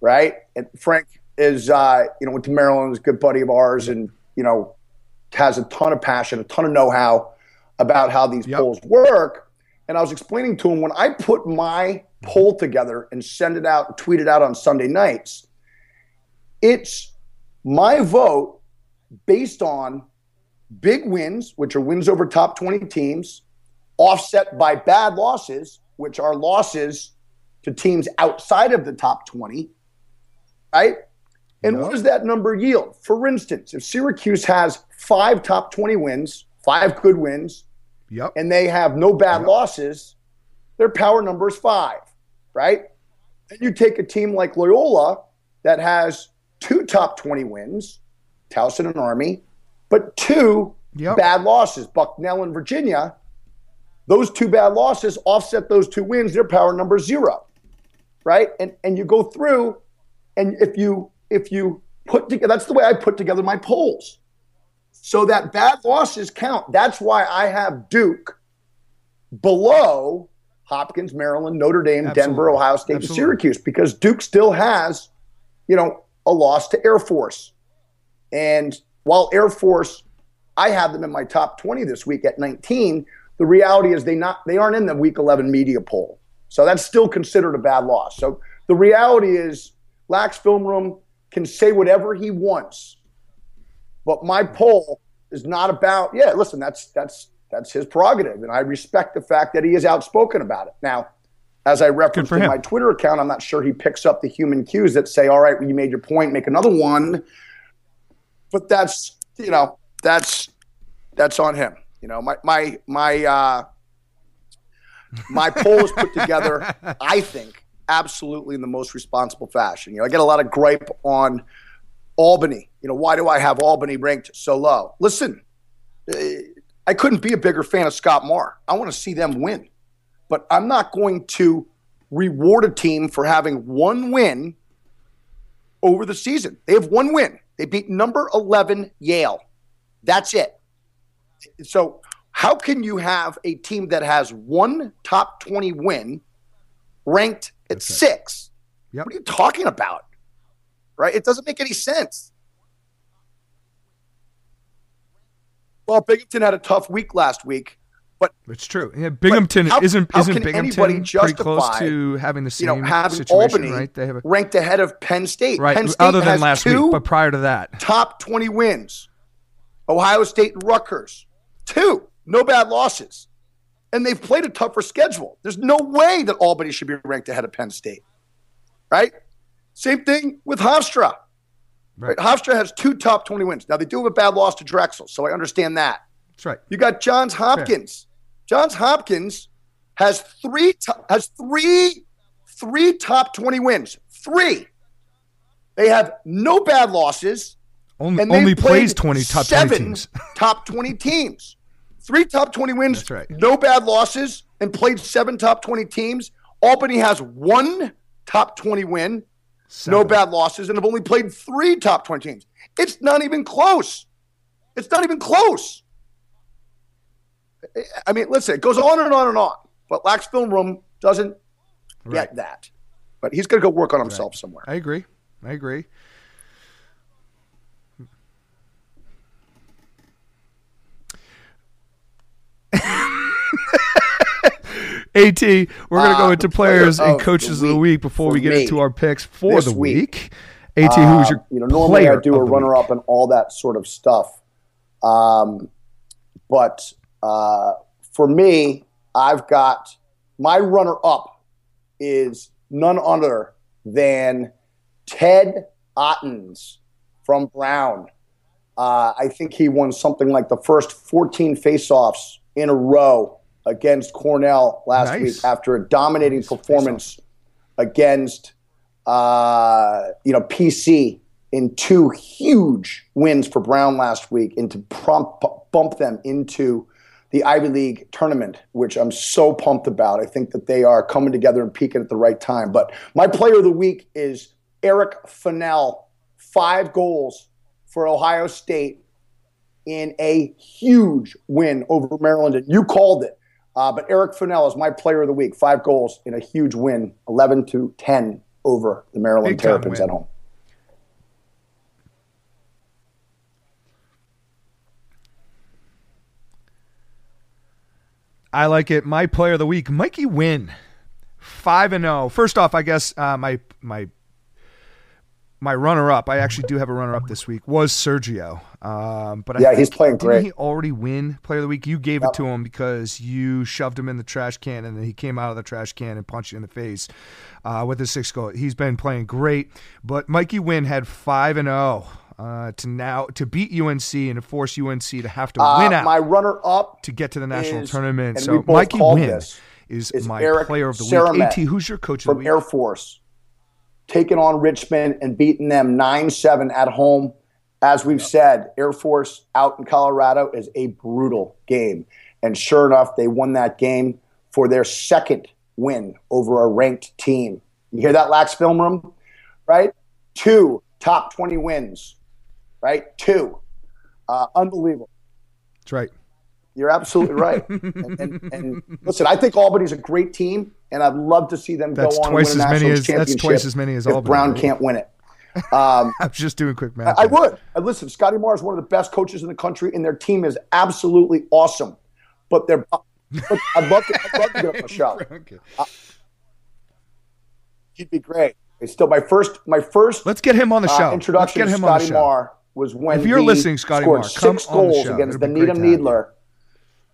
right? And Frank is, uh, you know, went to Maryland, is a good buddy of ours, and you know, has a ton of passion, a ton of know-how about how these Yep. polls work. And I was explaining to him when I put my poll together and send it out, tweet it out on Sunday nights, it's my vote based on big wins, which are wins over top 20 teams, offset by bad losses, which are losses to teams outside of the top 20, right? And Yep. what does that number yield? For instance, if Syracuse has five top 20 wins, five good wins, Yep. and they have no bad losses, their power number is five, right? Then you take a team like Loyola that has two top 20 wins, Towson and Army, but two Yep. bad losses, Bucknell and Virginia. Those two bad losses offset those two wins, their power number zero, right? And and you go through, and if you if you put together, that's the way I put together my polls. So that bad losses count. That's why I have Duke below Hopkins, Maryland, Notre Dame, Denver, Ohio State, Absolutely. and Syracuse because Duke still has, you know, a loss to Air Force. And while Air Force, I have them in my top 20 this week at 19, the reality is they not they aren't in the week 11 media poll. So that's still considered a bad loss. So the reality is Lax Film Room can say whatever he wants. But my poll is not about, yeah, listen, that's that's that's his prerogative. And I respect the fact that he is outspoken about it. Now, as I referenced in my Twitter account, I'm not sure he picks up the human cues that say, all right, well, you made your point, make another one. But that's, you know, that's that's on him. You know, my my my uh my poll is put together, <laughs> I think, absolutely in the most responsible fashion. You know, I get a lot of gripe on Albany. You know, why do I have Albany ranked so low? Listen, eh, I couldn't be a bigger fan of Scott Marr. I want to see them win. But I'm not going to reward a team for having one win over the season. They have one win. They beat number 11 Yale. That's it. So, how can you have a team that has one top 20 win ranked at six? Yep. What are you talking about? Right? It doesn't make any sense. Well, Binghamton had a tough week last week, but It's true. Yeah, Binghamton how- isn't how isn't Binghamton anybody pretty close justify, to having the you same know, having situation, Albany right? They have a ranked ahead of Penn State. right Penn State other than last week, but prior to that, top 20 wins. Ohio State and Rutgers, two, no bad losses. And they've played a tougher schedule. There's no way that Albany should be ranked ahead of Penn State, right? Same thing with Hofstra. Right. Right. Hofstra has two top 20 wins. Now, they do have a bad loss to Drexel, so I understand that. that's right. You got Johns Hopkins. Johns Hopkins has three to- has three three top 20 wins. Three. They have no bad losses Only only plays twenty top seven twenty teams. <laughs> top 20 teams. Three top 20 wins, That's right. no bad losses, and played seven top 20 teams. Albany has one top 20 win, no bad losses, and have only played three top 20 teams. It's not even close. It's not even close. I mean, listen, it goes on and on and on, but Lax Film Room doesn't Right. get that. But he's going to go work on himself somewhere. I agree. I agree. <laughs> AT, we're going to go Uh, into player players and of coaches of the week before we get me into our picks for this the week. week. AT, who was your you know normally I do a runner week? up and all that sort of stuff. Um, but uh, for me, I've got my runner up is none other than Ted Ottens from Brown. Uh, I think he won something like the first 14 faceoffs in a row against Cornell last Nice. week after a dominating Nice performance against uh, you know PC in two huge wins for Brown last week and to prompt, bump them into the Ivy League tournament, which I'm so pumped about. I think that they are coming together and peaking at the right time. But my player of the week is Eric Fannell, five goals for Ohio State in a huge win over Maryland. And you called it. Uh, but Eric Fannell is my player of the week. Five goals in a huge win, 11 to 10 over the Maryland Big Terrapins at home. I like it. My player of the week, Mikey Wynn, five and zero. First off, I guess uh, my my my runner up. I actually do have a runner up this week. Was Sergio, um, but I Yeah, he's playing didn't great. he already win player of the week? You gave it to him because you shoved him in the trash can, and then he came out of the trash can and punched you in the face uh, with his six goal. He's been playing great, but Mikey Wynn had five and zero. Uh, to now to beat UNC and to force UNC to have to Uh, win out my runner up to get to the national is- tournament. So Mikey Wynn is, is my Eric player of the Saramet week. AT, who's your coach of the from? Air Force, taking on Richmond and beating them 9 7 at home. As we've said, Air Force out in Colorado is a brutal game. And sure enough, they won that game for their second win over a ranked team. You hear that, Lax Film Room? Right? Two top 20 wins, right? Two. Uh, unbelievable. That's right. You're absolutely right. <laughs> and, and, and listen, I think Albany's a great team, and I'd love to see them That's go on twice and win as many as- that's twice as many as if Albany, Brown right? can't win it. <laughs> Um, I'm just doing quick math. I would. I listen. Scotty Marr is one of the best coaches in the country, and their team is absolutely awesome. But they're. But I'd love to. I'd love to get on the show. Okay. He'd be great. It's still my first. My first Let's get him on the uh, show. introduction Let's get to him on the Scotty show. Marr was when If you're he listening, Scotty scored come six on the goals against It'd the Needham to have you. Needler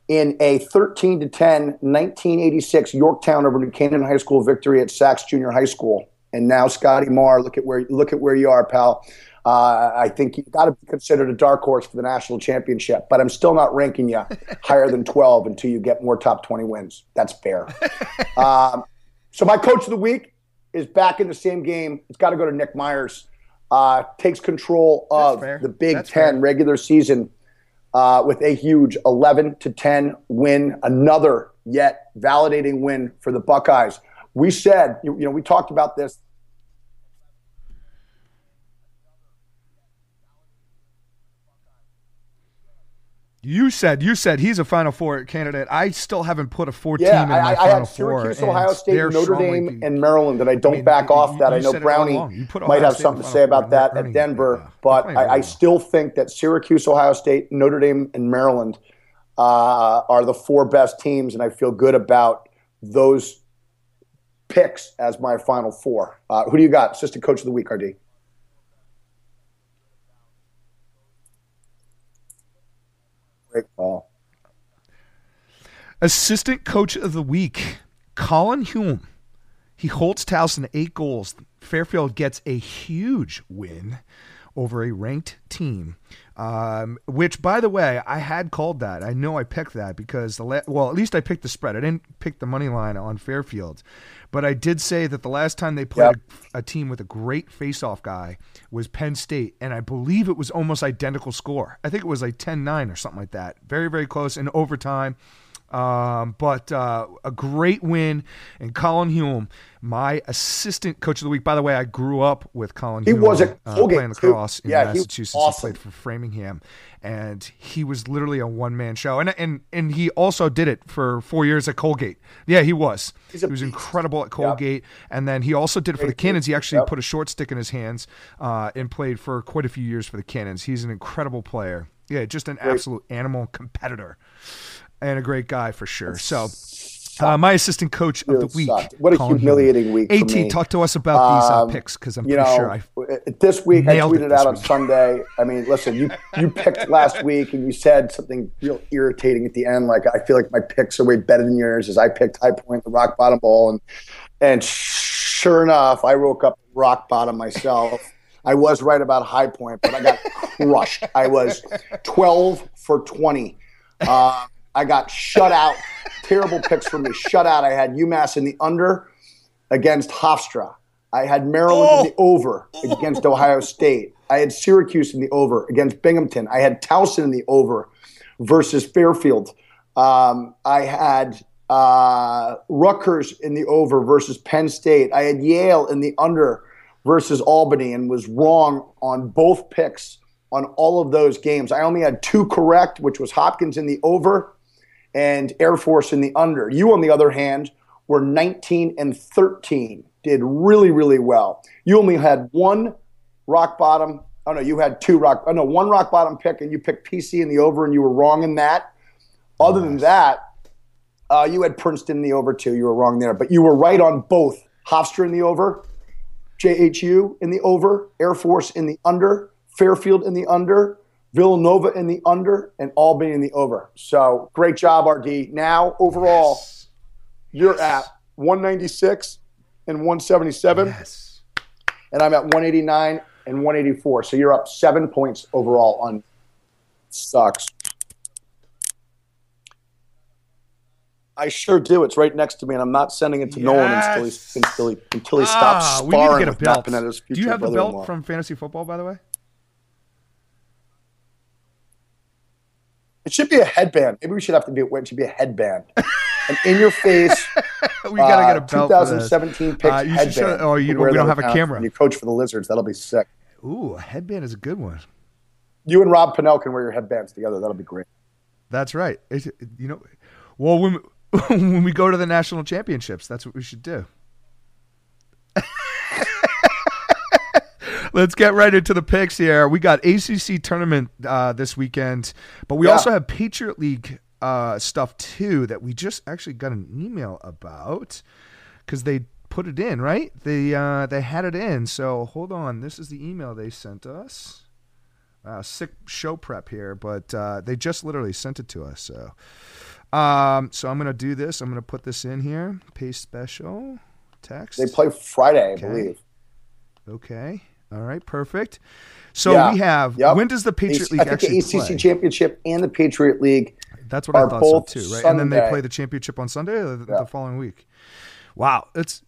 in a 13 to 10 1986 Yorktown over New Canaan High School victory at Sachs Junior High School. And now Scotty Marr, look at where look at where you are, pal. Uh, I think you've got to be considered a dark horse for the national championship, but I'm still not ranking you <laughs> higher than 12 until you get more top 20 wins. That's fair. <laughs> um, so my coach of the week is back in the same game. It's got to go to Nick Myers. Uh, takes control of the Big That's Ten fair. regular season uh, with a huge 11 to 10 win. Another yet validating win for the Buckeyes. We said, you, you know, we talked about this. You said you said he's a Final Four candidate. I still haven't put a four Yeah, team in my I, I Final had Four. Syracuse, Ohio State, Notre Dame, and Maryland, and I don't mean, back you- off that. you I know said it all Brownie along. You put might have State something to say about that at Denver, yeah. but I, I still think that Syracuse, Ohio State, Notre Dame, and Maryland uh, are the four best teams, and I feel good about those picks as my final four. Uh, who do you got? Assistant coach of the week, RD. Great call. Assistant coach of the week, Colin Hume. He holds Towson eight goals. Fairfield gets a huge win over a ranked team, um, which, by the way, I had called that. I know I picked that because the la- well, at least I picked the spread. I didn't pick the money line on Fairfield, but I did say that the last time they played Yep. a, a team with a great face-off guy was Penn State, and I believe it was almost identical score. I think it was like 10-9 or something like that. Very, very close in overtime. Um, but uh, a great win. And Colin Hume, my assistant coach of the week. By the way, I grew up with Colin He Hume. was at uh, playing too. lacrosse in Yeah, he Massachusetts. awesome. He played for Framingham, and he was literally a one man show. And and and he also did it for four years at Colgate. Yeah, he was. He was incredible at Colgate, and then he also did it for the Great Cannons. He actually put a short stick in his hands uh, and played for quite a few years for the Cannons. He's an incredible player. Yeah, just an absolute animal competitor and a great guy for sure. So, uh, my assistant coach of the week. sucked. What a Colin Hume. humiliating week for At me. talk to us about these uh, Um, picks because I'm pretty know, sure I. uh, this week I tweeted out on. Sunday. I mean, listen, you you picked last <laughs> week and you said something real irritating at the end. Like I feel like my picks are way better than yours. As I picked High Point, the Rock Bottom Bowl, and and sure enough, I woke up rock bottom myself. I was right about High Point, but I got crushed. I was <laughs> twelve for twenty. Uh, I got shut out. Terrible picks for me. Shut out. I had UMass in the under against Hofstra. I had Maryland in the over against Ohio State. I had Syracuse in the over against Binghamton. I had Towson in the over versus Fairfield. Um, I had uh, Rutgers in the over versus Penn State. I had Yale in the under versus Albany and was wrong on both picks on all of those games. I only had two correct, which was Hopkins in the over and Air Force in the under. You, on the other hand, were 19 and 13, did really, really well. You only had one rock bottom. Oh no, you had two rock. Oh no, one rock bottom pick, and you picked PC in the over, and you were wrong in that. Other than that, uh, you had Princeton in the over too. You were wrong there, but you were right on both. Hofstra in the over, JHU in the over, Air Force in the under, Fairfield in the under, Villanova in the under, and Albany in the over. So great job, RD. Now overall, Yes. you're at 196 and 177, Yes. and I'm at 189 and 184. So you're up seven points overall on. Sucks. I sure do. It's right next to me, and I'm not sending it to Nolan until he until he, until he stops Ah, we need to sparring get a with Matt belt. Panetta's Do you have the belt from fantasy football, by the way? It should be a headband. Maybe we should have to do it. Should be a headband. An in your face. <laughs> we gotta get a uh, belt. for 2017 picks Uh, you should headband. show- oh, you we don't have a camera. You coach for the Lizards. That'll be sick. Ooh, a headband is a good one. You and Rob Pannell can wear your headbands together. That'll be great. That's right. It's- you know, well, when <laughs> when we go to the national championships, that's what we should do. <laughs> Let's get right into the picks here. We got ACC tournament uh, this weekend, but we Yeah. also have Patriot League uh, stuff too that we just actually got an email about because they put it in right. They uh, they had it in. So hold on, this is the email they sent us. Wow, sick show prep here, but uh, they just literally sent it to us. So, um, so I'm gonna do this. I'm gonna put this in here. Paste special text. They play Friday, I Okay. believe. Okay. All right. Perfect. So Yeah. we have. Yep. When does the Patriot League I think actually the ACC play? championship and the Patriot League. That's what I thought so too, right? And then they play the championship on Sunday or the, Yeah. the following week. Wow, it's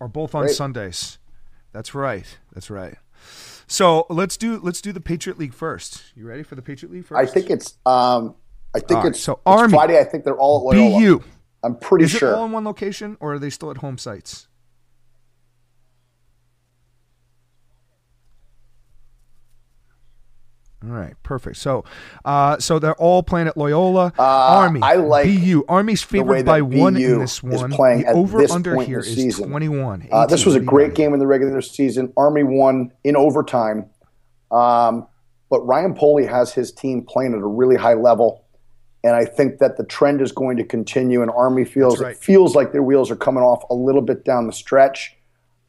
are both on Great. Sundays. That's right. That's right. So let's do let's do the Patriot League first. You ready for the Patriot League first? I think it's. Um, I think right, it's, so it's Army. Friday. I think they're all at Loyola. BU. I'm pretty Is sure. it all in one location or are they still at home sites? All right, perfect. So, uh, so they're all playing at Loyola. Uh, Army, I like BU. Army's favored by one in this is one. playing the at over this under here is season. 21. Uh, this was a What do you great game in the regular season. Army won in overtime. Um, but Ryan Polley has his team playing at a really high level. And I think that the trend is going to continue, and Army feels right. it feels like their wheels are coming off a little bit down the stretch.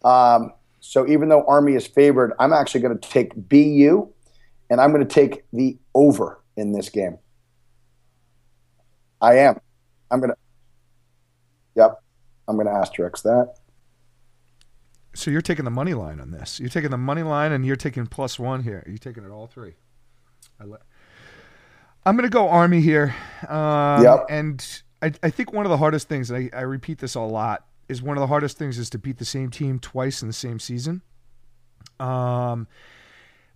Um, so even though Army is favored, I'm actually going to take BU, and I'm going to take the over in this game. I am. I'm going to. Yep, I'm going to asterisk that. So you're taking the money line on this. You're taking the money line, and you're taking plus one here. You're taking it all three. I le- I'm going to go Army here. Um, Yep. And I, I think one of the hardest things, and I, I repeat this a lot, is one of the hardest things is to beat the same team twice in the same season. Um,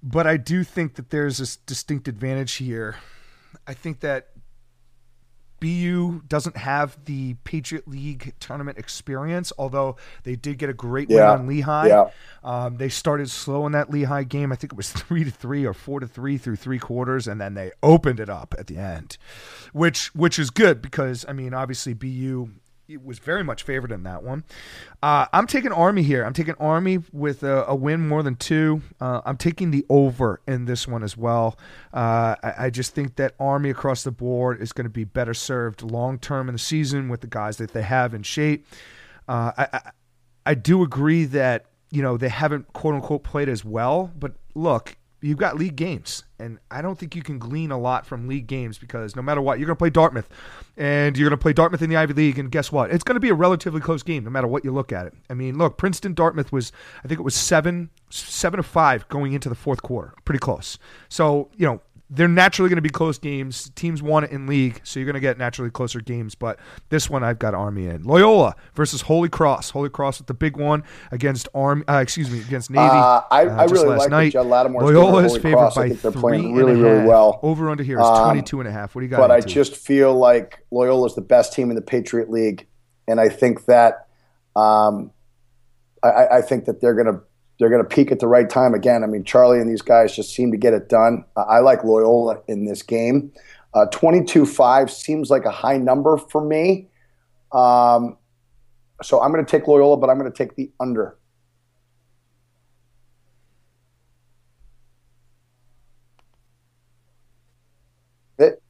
but I do think that there's this distinct advantage here. I think that BU doesn't have the Patriot League tournament experience, although they did get a great Yeah. win on Lehigh. Yeah. Um, they started slow in that Lehigh game. I think it was <laughs> three to three or four to three through three quarters, and then they opened it up at the end, which which is good because I mean obviously BU was very much favored in that one. Uh, I'm taking Army here. I'm taking Army with a, a win more than two. Uh, I'm taking the over in this one as well. Uh, I, I just think that Army across the board is going to be better served long term in the season with the guys that they have in shape. Uh, I, I I do agree that you know they haven't quote unquote played as well, but look, you've got league games, and I don't think you can glean a lot from league games because no matter what, you're going to play Dartmouth, and you're going to play Dartmouth in the Ivy League, and guess what? It's going to be a relatively close game, no matter what you look at it. I mean, look, Princeton Dartmouth was, I think it was seven, seven to five going into the fourth quarter, pretty close. So you know they're naturally going to be close games. Teams want it in league, so you're going to get naturally closer games. But this one, I've got Army in Loyola versus Holy Cross. Holy Cross with the big one against Army. Uh, excuse me, against Navy. Uh, I, uh, I really like night. Judd Lattimore's Loyola is favored Cross. I by think they're three playing really, really well. Over under here is Um, 22 and a half. What do you got? but I just feel like Loyola's the best team in the Patriot League, and I think that um, I, I think that they're gonna they're gonna peak at the right time again. I mean, Charlie and these guys just seem to get it done. I I like Loyola in this game. Uh, 22.5 seems like a high number for me. Um, so I'm going to take Loyola, but I'm going to take the under. It,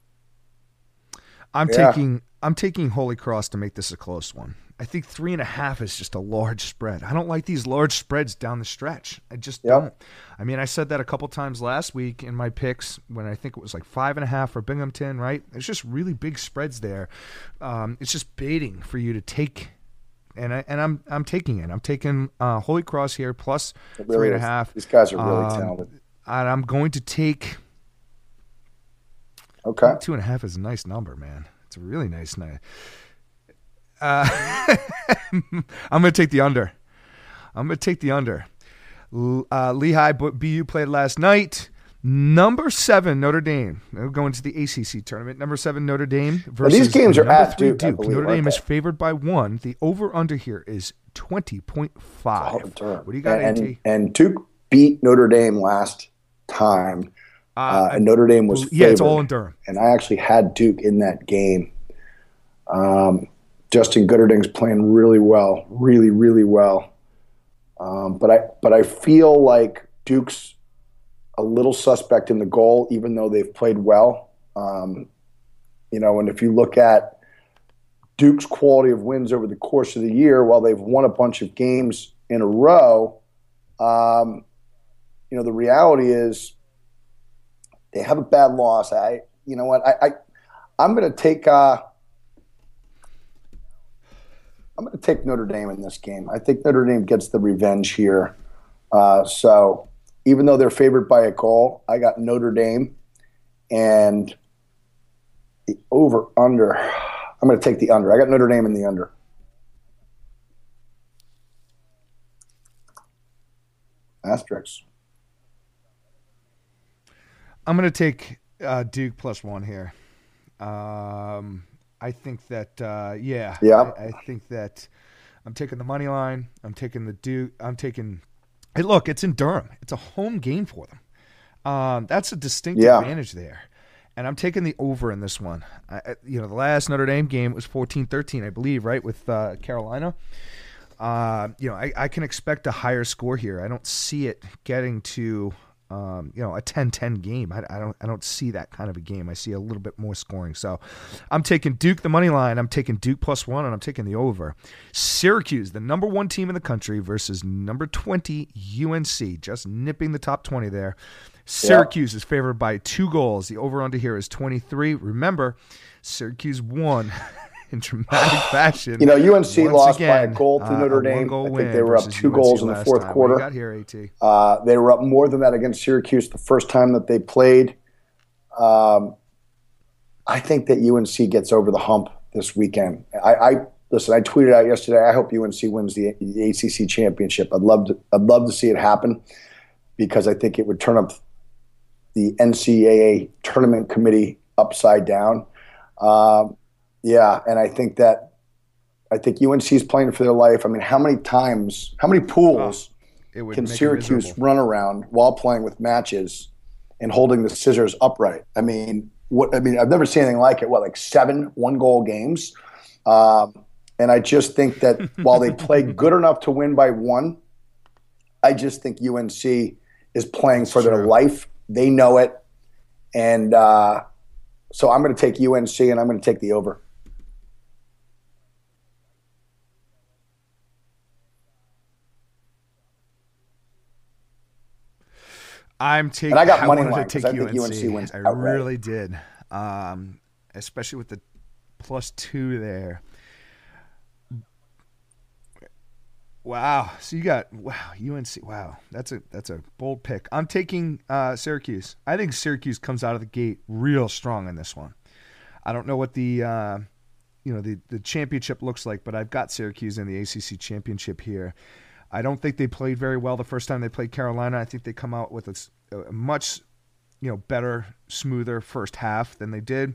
I'm Yeah. taking I'm taking Holy Cross to make this a close one. I think three and a half is just a large spread. I don't like these large spreads down the stretch. I just Yep. don't. I mean, I said that a couple times last week in my picks when I think it was like five and a half for Binghamton. Right? It's just really big spreads there. Um, it's just baiting for you to take. And I and I'm I'm taking it. I'm taking uh, Holy Cross here plus really three and a half. These guys are really Um, talented. And I'm going to take Okay. Two and a half is a nice number, man. It's a really nice night. Uh, <laughs> I'm going to take the under. I'm going to take the under. Uh, Lehigh Bu- played last night. Number seven Notre Dame. Going to the ACC tournament. Number seven Notre Dame versus these games are at Duke, believe, Notre Dame is favored by one. The over under here is twenty point five. What do you got, and, and, and Duke beat Notre Dame last time, uh, and Notre Dame was yeah, it's all in Durham. and I actually had Duke in that game. Um, Justin Guterding's playing really well, really, really well. Um, but I, but I feel like Duke's a little suspect in the goal, even though they've played well. Um, you know, and if you look at Duke's quality of wins over the course of the year, while they've won a bunch of games in a row, um, you know, the reality is they have a bad loss. I, you know what, I, I I'm going to take, uh, I'm going to take Notre Dame in this game. I think Notre Dame gets the revenge here. Uh, so even though they're favored by a goal, I got Notre Dame and the over under. I'm going to take the under. I got Notre Dame in the under. Asterisks. I'm going to take uh, Duke plus one here. Um, I think that, uh, yeah, Yeah. I, I think that I'm taking the money line. I'm taking the Duke. I'm taking. Hey, look, it's in Durham. It's a home game for them. Um, that's a distinct Yeah. advantage there. And I'm taking the over in this one. I, you know, the last Notre Dame game was 14-13, I believe, right, with uh, Carolina. Uh, you know, I, I can expect a higher score here. I don't see it getting to, um, you know, a 10-10 game. I, I don't, I don't see that kind of a game. I see a little bit more scoring. So, I'm taking Duke the money line. I'm taking Duke plus one, and I'm taking the over. Syracuse, the number one team in the country, versus number 20 UNC, just nipping the top 20 there. Syracuse is favored by two goals. The over under here is 23. Remember, Syracuse won <laughs> in dramatic <sighs> fashion. You know, UNC Once lost by a goal to uh, Notre Dame. I think they were up two UNC goals in the fourth. Quarter. got here, AT? Uh, they were up more than that against Syracuse the first time that they played. Um, I think that UNC gets over the hump this weekend. I, I listen. I tweeted out yesterday. I hope UNC wins the, the ACC championship. I'd love to. I'd love to see it happen because I think it would turn up the NCAA tournament committee upside down. Um, yeah, and I think that I think UNC is playing for their life. I mean, how many times, how many pools? It would can Syracuse run around while playing with matches and holding the scissors upright? I mean, what? I mean, I've never seen anything like it. What, like seven one goal games? Um, and I just think that <laughs> while they play good enough to win by one, I just think UNC is playing for their life. They know it, and uh, so I'm going to take UNC and I'm going to take the over. I'm taking. And I got money wanted line, to take I UNC. UNC wins I outright. really did, um, especially with the plus two there. Wow. So you got wow UNC. Wow, that's a that's a bold pick. I'm taking uh, Syracuse. I think Syracuse comes out of the gate real strong in this one. I don't know what the uh, you know the the championship looks like, but I've got Syracuse in the ACC championship here. I don't think they played very well the first time they played Carolina. I think they come out with a much you know better, smoother first half than they did.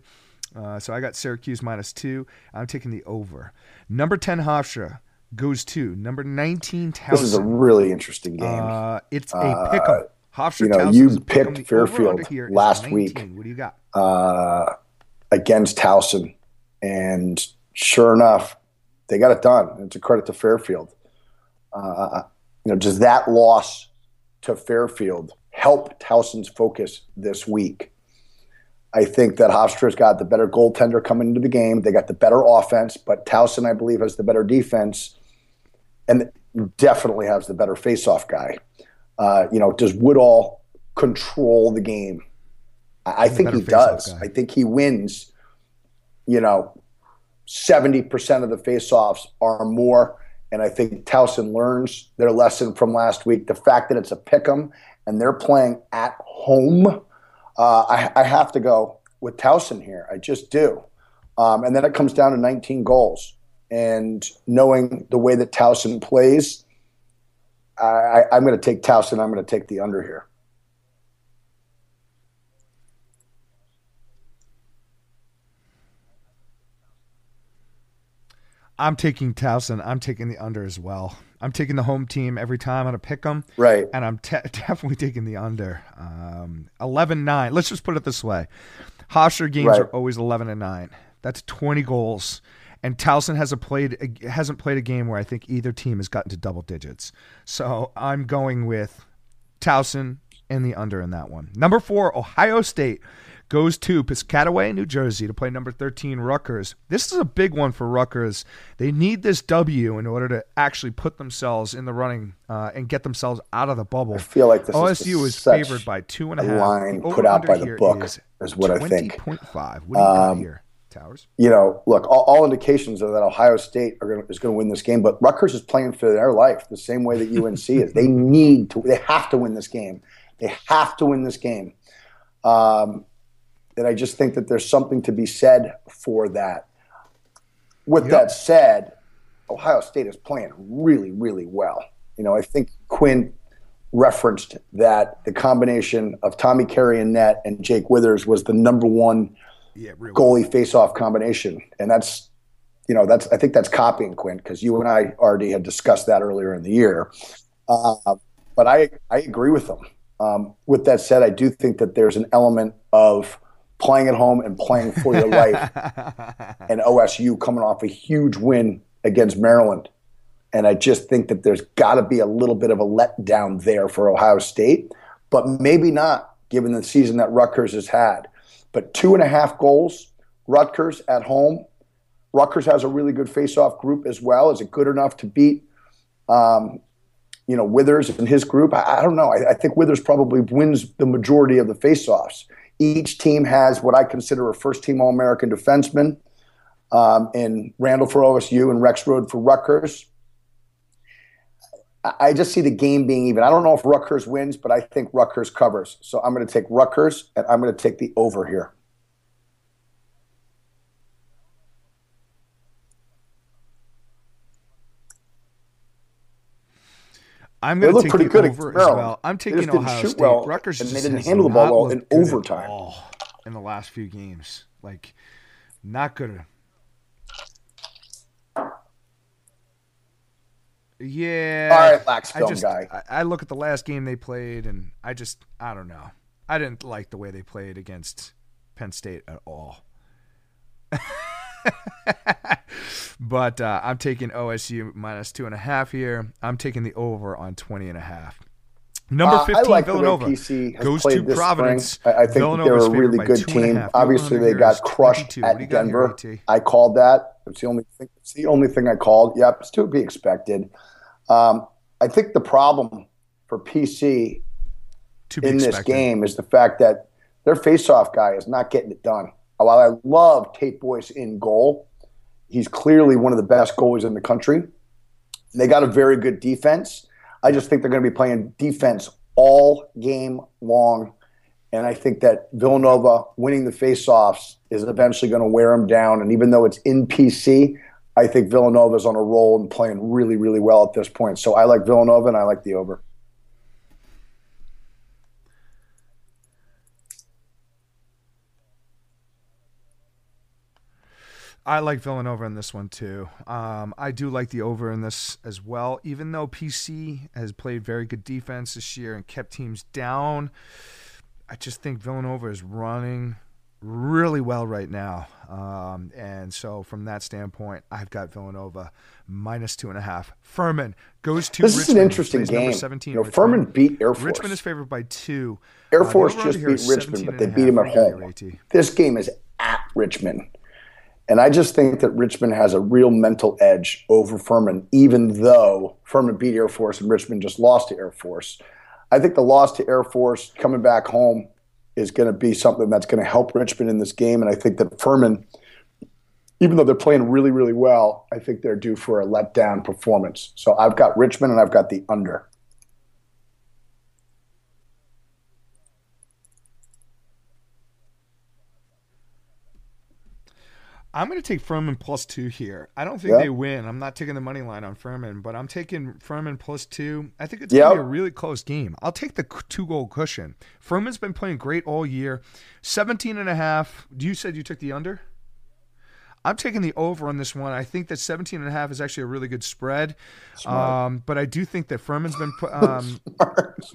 Uh, so I got Syracuse minus two. I'm taking the over. Number ten Hofstra goes to number nineteen Towson. This is a really interesting game. Uh, it's a pick'em. Hofstra you know, Towson you a picked Fairfield last week. What do you got? Uh, against Towson, and sure enough, they got it done. It's a credit to Fairfield. Uh, you know, does that loss to Fairfield help Towson's focus this week? I think that Hofstra's got the better goaltender coming into the game. They got the better offense, but Towson, I believe, has the better defense and definitely has the better faceoff guy. Uh, you know, does Woodall control the game? I, I think he does. Guy. I think he wins, you know, 70% of the faceoffs are more. And I think Towson learns their lesson from last week. The fact that it's a pick 'em and they're playing at home uh, I, I, have to go with Towson here. I just do. Um, and then it comes down to 19 goals. And knowing the way that Towson plays, I, am going to take Towson. I'm going to take the under here. I'm taking Towson. I'm taking the under as well. I'm taking the home team every time. I'm going to pick them. Right. And I'm te- <laughs> definitely taking the under. Um, 11 9. Let's just put it this way Hofstra games right. are always 11 and 9. That's 20 goals. And Towson hasn't played hasn't played a game where I think either team has gotten to double digits. So I'm going with Towson and the under in that one. Number four, Ohio State goes to Piscataway, New Jersey to play number 13 Rutgers. This is a big one for Rutgers. They need this W in order to actually put themselves in the running uh, and get themselves out of the bubble. I feel like this OSU is, is favored by two and a half. line put out by the book is, is what I think. 20.5. What do you um, got here? Towers. You know, look, all, all indications are that Ohio State gonna, is going to win this game, but Rutgers is playing for their life the same way that UNC <laughs> is. They need to, they have to win this game. They have to win this game. Um, and I just think that there's something to be said for that. With yep. that said, Ohio State is playing really, really well. You know, I think Quinn referenced that the combination of Tommy Carey and net and Jake Withers was the number one yeah, really. goalie face-off combination, and that's you know that's I think that's copying Quinn because you and I already had discussed that earlier in the year. Uh, but I I agree with them. Um, with that said, I do think that there's an element of playing at home and playing for your life. <laughs> and OSU coming off a huge win against Maryland. And I just think that there's got to be a little bit of a letdown there for Ohio State, but maybe not given the season that Rutgers has had. But two and a half goals, Rutgers at home. Rutgers has a really good face-off group as well. Is it good enough to beat, um, you know, Withers and his group? I, I don't know. I, I, think Withers probably wins the majority of the face-offs. Each team has what I consider a first team All American defenseman um, in Randall for OSU and Rexrode for Rutgers. I just see the game being even. I don't know if Rutgers wins, but I think Rutgers covers. So I'm going to take Rutgers and I'm going to take the over here. I'm going to take pretty the good over as well. I'm taking Ohio State. Well, Rutgers and they didn't handle the ball well in overtime in the last few games. Like, not good. Yeah. All right, lax film I just, guy. I, I look at the last game they played, and I just, I don't know. I didn't like the way they played against Penn State at all. <laughs> <laughs> but uh, I'm taking OSU minus two and a half here. I'm taking the over on 20 and a half. Number 15, uh, like Villanova goes to Providence. I, I, think they're a really good team. Obviously, they got crushed at Denver. Here, I called that. It's the only thing. It's the only thing I called. Yep, it's to be expected. Um, I think the problem for PC in expected. this game is the fact that their faceoff guy is not getting it done. While I love Tate Boyce in goal, he's clearly one of the best goalies in the country. They got a very good defense. I just think they're going to be playing defense all game long. And I think that Villanova winning the faceoffs is eventually going to wear them down. And even though it's in PC, I think Villanova is on a roll and playing really, really well at this point. So I like Villanova and I like the over. I like Villanova in this one too. Um, I do like the over in this as well. Even though PC has played very good defense this year and kept teams down, I just think Villanova is running really well right now. Um, and so, from that standpoint, I've got Villanova minus two and a half. Furman goes to. This Richmond, is an interesting game. 17. You know, Furman beat Air Force. Richmond is favored by two. Air Uh, Force over-under just beat Richmond, but they beat him at What do you got home. This game is at Richmond. And I just think that Richmond has a real mental edge over Furman, even though Furman beat Air Force and Richmond just lost to Air Force. I think the loss to Air Force coming back home is going to be something that's going to help Richmond in this game. And I think that Furman, even though they're playing really, really well, I think they're due for a letdown performance. So I've got Richmond and I've got the under. I'm going to take Furman plus two here. I don't think Yeah. they win. I'm not taking the money line on Furman, but I'm taking Furman plus two. I think it's Yep. going to be a really close game. I'll take the two goal cushion. Furman's been playing great all year. 17 and a half. You said you took the under? I'm taking the over on this one. I think that 17 and a half is actually a really good spread. Um, but I do think that Furman's been <laughs> um,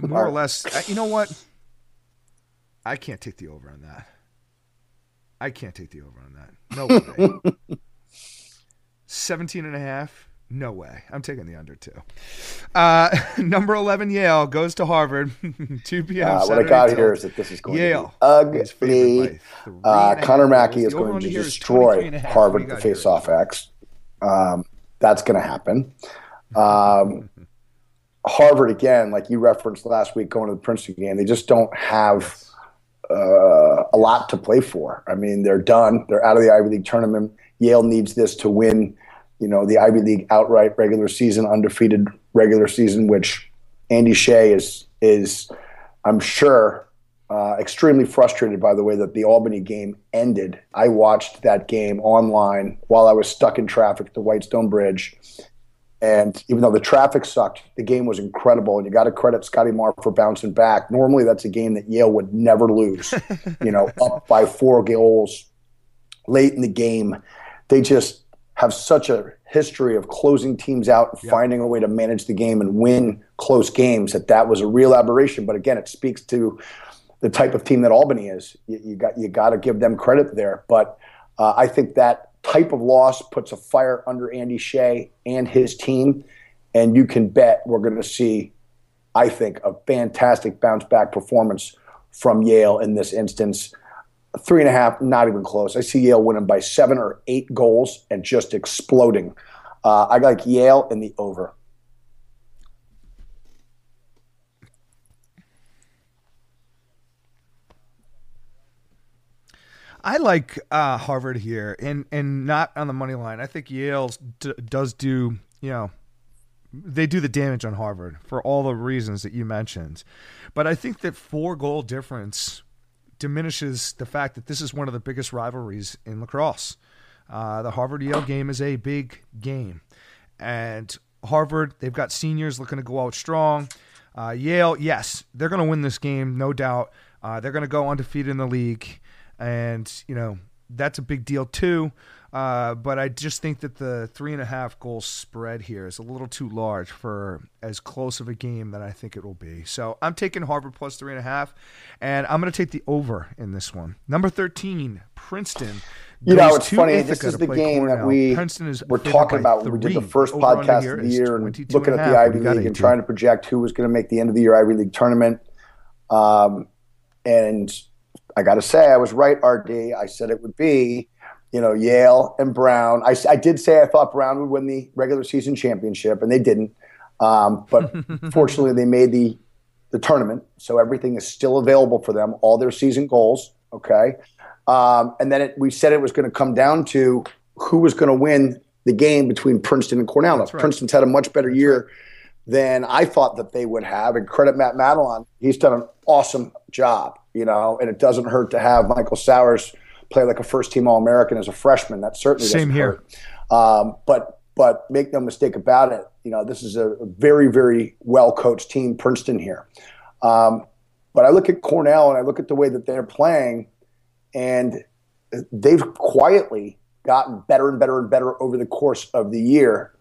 more or less. uh, You know what? I can't take the over on that. I can't take the over on that. No way. <laughs> 17 and a half? No way. I'm taking the under two. Uh, <laughs> number 11 Yale goes to Harvard. <laughs> 2 p.m. Uh, what I got till- here is that this is going Yale to be is favored by ugly. three Uh, Connor Mackey is going to destroy 23 and a half. What Harvard do you at the face-off X. Um, that's going to happen. Um, Harvard again, like you referenced last week, going to the Princeton game, they just don't have uh, a lot to play for. I mean, they're done. They're out of the Ivy League tournament. Yale needs this to win, you know, the Ivy League outright regular season, undefeated regular season, which Andy Shay is is, I'm sure, uh, extremely frustrated by the way that the Albany game ended. I watched that game online while I was stuck in traffic at the Whitestone Bridge. And even though the traffic sucked, the game was incredible. And you got to credit Scotty Marr for bouncing back. Normally, that's a game that Yale would never lose. <laughs> you know, up by four goals late in the game. They just have such a history of closing teams out and finding a way to manage the game and win close games that that was a real aberration. But again, it speaks to the type of team that Albany is. You, you got you got to give them credit there. But uh, I think that type of loss puts a fire under Andy Shay and his team, and you can bet we're going to see, I think, a fantastic bounce back performance from Yale in this instance. Three and a half, not even close. I see Yale winning by seven or eight goals and just exploding. Uh, I like Yale in the over. I like uh, Harvard here, and and not on the money line. I think Yale d- does do you know they do the damage on Harvard for all the reasons that you mentioned, but I think that four goal difference diminishes the fact that this is one of the biggest rivalries in lacrosse. Uh, the Harvard Yale game is a big game, and Harvard they've got seniors looking to go out strong. Uh, Yale, yes, they're going to win this game, no doubt. Uh, they're going to go undefeated in the league and you know that's a big deal too. Uh, but I just think that the three and a half goal spread here is a little too large for as close of a game that I think it will be. So I'm taking Harvard plus three and a half, and I'm going to take the over in this one. Number thirteen, Princeton. You know, it's funny. Ithaca This is the game that we Princeton is were talking about when we did the first podcast of the year and looking at the. Ivy League and 18. trying to project who was going to make the end of the year Ivy League tournament. Um, and I got to say, I was right, RD. I said it would be, you know, Yale and Brown. I, I did say I thought Brown would win the regular season championship, and they didn't. Um, but <laughs> fortunately, they made the the tournament, so everything is still available for them. All their season goals, okay. Um, and then it, we said it was going to come down to who was going to win the game between Princeton and Cornell. Right. Princeton's had a much better year than I thought that they would have. And credit Matt Madalon, he's done an awesome job, you know, and it doesn't hurt to have Michael Sowers play like a first team All American as a freshman. That certainly Same here. hurt. Um, but but make no mistake about it, you know, this is a very, very well coached team, Princeton here. Um, but I look at Cornell and I look at the way that they're playing, and they've quietly gotten better and better and better over the course of the year.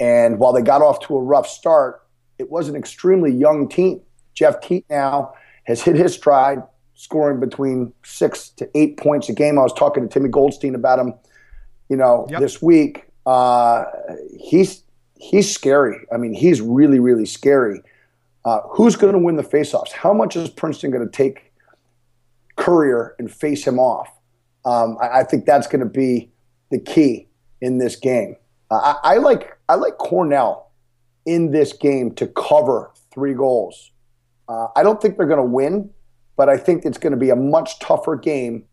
And while they got off to a rough start, it was an extremely young team. Jeff Teat now has hit his stride, scoring between six to eight points a game. I was talking to Timmy Goldstein about him, you know, Yep. this week. Uh, he's he's scary. I mean, he's really really scary. Uh, who's going to win the faceoffs? How much is Princeton going to take Currier and face him off? Um, I, I think that's going to be the key in this game. Uh, I, I like I like Cornell in this game to cover three goals. Uh, I don't think they're going to win, but I think it's going to be a much tougher game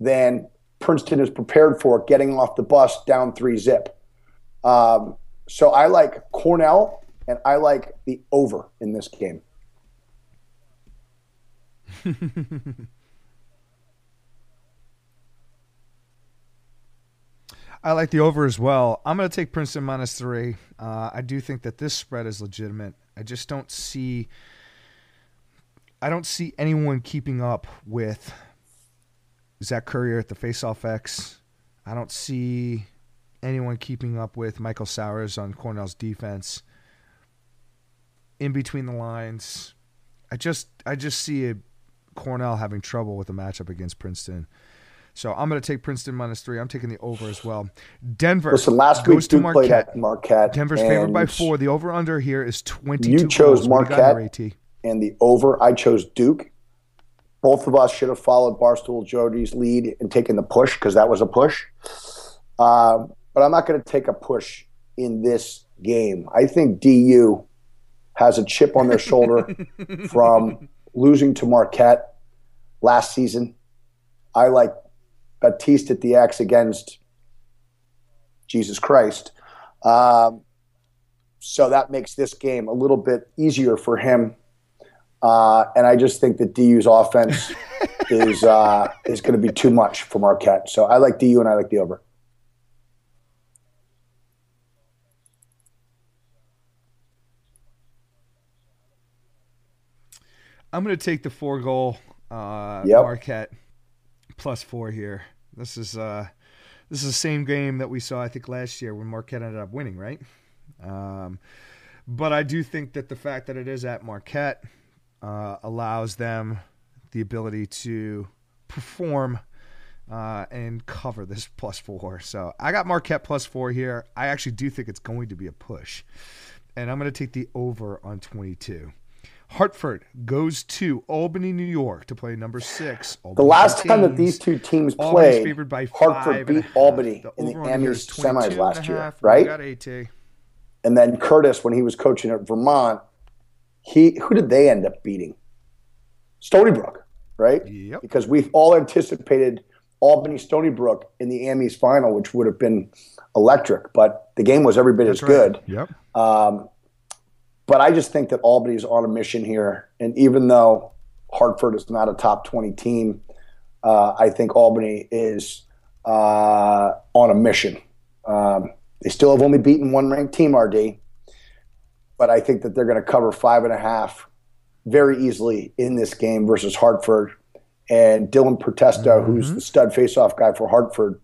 than Princeton is prepared for getting off the bus down three zip. Um, so I like Cornell and I like the over in this game. <laughs> I like the over as well. I'm going to take Princeton minus three. Uh, I do think that this spread is legitimate. I just don't see. I don't see anyone keeping up with Zach Currier at the faceoff X. I don't see anyone keeping up with Michael Sowers on Cornell's defense. In between the lines, I just I just see a Cornell having trouble with the matchup against Princeton. So I'm going to take Princeton minus three. I'm taking the over as well. Denver. Listen, last goes week to Duke played Marquette. at Marquette. Denver's favored by four. The over under here is 22. You chose goals. What do you got Marquette. And the over. I chose Duke. Both of us should have followed Barstool Jody's lead and taken the push because that was a push. Um, but I'm not going to take a push in this game. I think DU has a chip on their shoulder <laughs> from losing to Marquette last season. I like Baptiste at the X against Jesus Christ. Um, so that makes this game a little bit easier for him. Uh, and I just think that DU's offense <laughs> is uh, is going to be too much for Marquette. So I like DU and I like the over. I'm going to take the four goal uh, Yep. Marquette plus four here. This is uh, this is the same game that we saw I think last year when Marquette ended up winning, right? Um, but I do think that the fact that it is at Marquette uh, allows them the ability to perform uh, and cover this <laughs> plus four. So I got Marquette plus four here. I actually do think it's going to be a push, and I'm going to take the over on 22. Hartford goes to Albany, New York to play number six. The Albany last time that these two teams played, Hartford beat. Albany in the Amherst semis last year. Right? got AT. And then Curtis, when he was coaching at Vermont, he who did they end up beating? Stony Brook, right? Yep. Because we've all anticipated Albany Stony Brook in the Amies final, which would have been electric, but the game was every bit as good. Yep. Um, but I just think that Albany's on a mission here, and even though Hartford is not a top twenty team, uh, I think Albany is uh, on a mission. Um, they still have only beaten one ranked team, RD, but I think that they're going to cover five and a half very easily in this game versus Hartford. And Dylan Protesto, who's the stud faceoff guy for Hartford,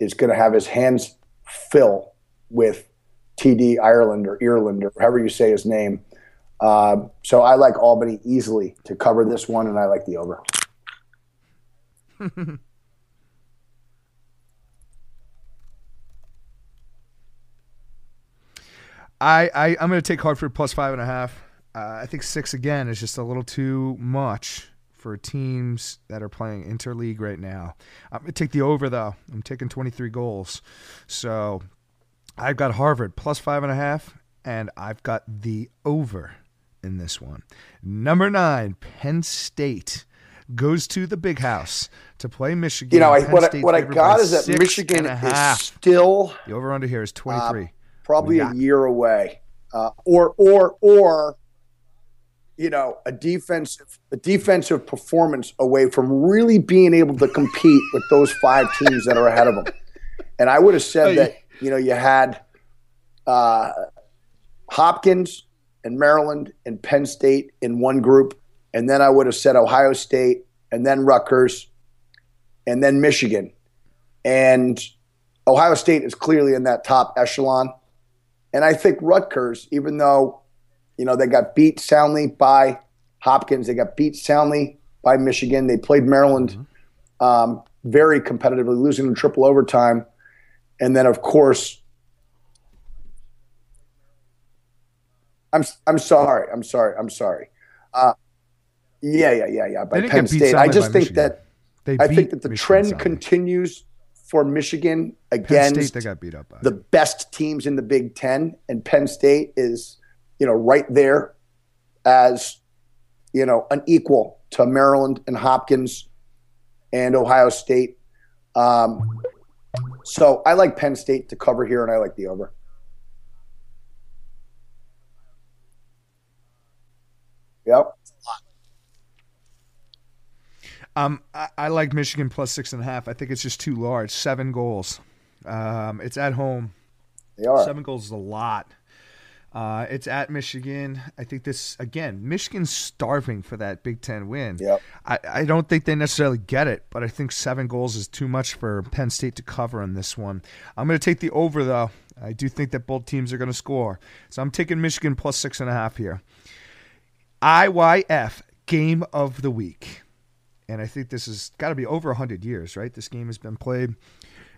is going to have his hands fill with TD Ireland or Ireland or however you say his name. Um, so I like Albany easily to cover this one, and I like the over. <laughs> I, I I'm going to take Hartford plus five and a half. Uh, I think six again is just a little too much for teams that are playing interleague right now. I'm going to take the over though. I'm taking 23 goals, so I've got Harvard plus five and a half, and I've got the over in this one. Number nine, Penn State goes to the big house to play Michigan. You know, I, what, I, what I got is that Michigan is still The over under here is 23. Probably a year away, uh, or or or you know a defensive a defensive performance away from really being able to compete with those five teams that are ahead of them. And I would have said that you know you had uh, Hopkins and Maryland and Penn State in one group, and then I would have said Ohio State and then Rutgers and then Michigan. And Ohio State is clearly in that top echelon. And I think Rutgers, even though, you know, they got beat soundly by Hopkins, they got beat soundly by Michigan. They played Maryland um, very competitively, losing in triple overtime. And then, of course, I'm I'm sorry, I'm sorry, I'm sorry. Uh, yeah, yeah, yeah, yeah. By Penn State, I just think Michigan. that They I think that the Michigan trend soundly. continues for Michigan Penn against State, they got beat up by. the best teams in the Big Ten, and Penn State is, you know, right there as, you know, an equal to Maryland and Hopkins and Ohio State. Um, so I like Penn State to cover here, and I like the over. Yep. Um, I, I like Michigan plus six and a half. I think it's just too large. Seven goals. Um, it's at home. They are. Seven goals is a lot. Uh, it's at Michigan. I think this again. Michigan's starving for that Big Ten win. Yep. I, I don't think they necessarily get it, but I think seven goals is too much for Penn State to cover in this one. I'm going to take the over though. I do think that both teams are going to score, so I'm taking Michigan plus six and a half here. IYF game of the week, and I think this has got to be over hundred years, right? This game has been played.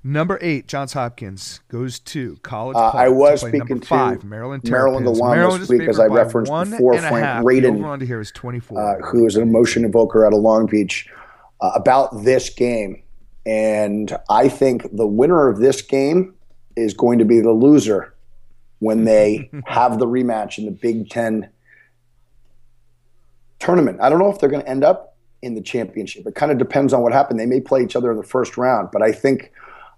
Number eight, Johns Hopkins goes to College. Uh, I was play speaking to five, Maryland. Maryland Terrapins. this Maryland is week, as I referenced before, Frank. Radin, over-under here is 24. uh, who is an emotion evoker out of Long Beach, uh, about this game. And I think the winner of this game is going to be the loser when they <laughs> have the rematch in the Big Ten tournament. I don't know if they're going to end up in the championship. It kind of depends on what happened. They may play each other in the first round, but I think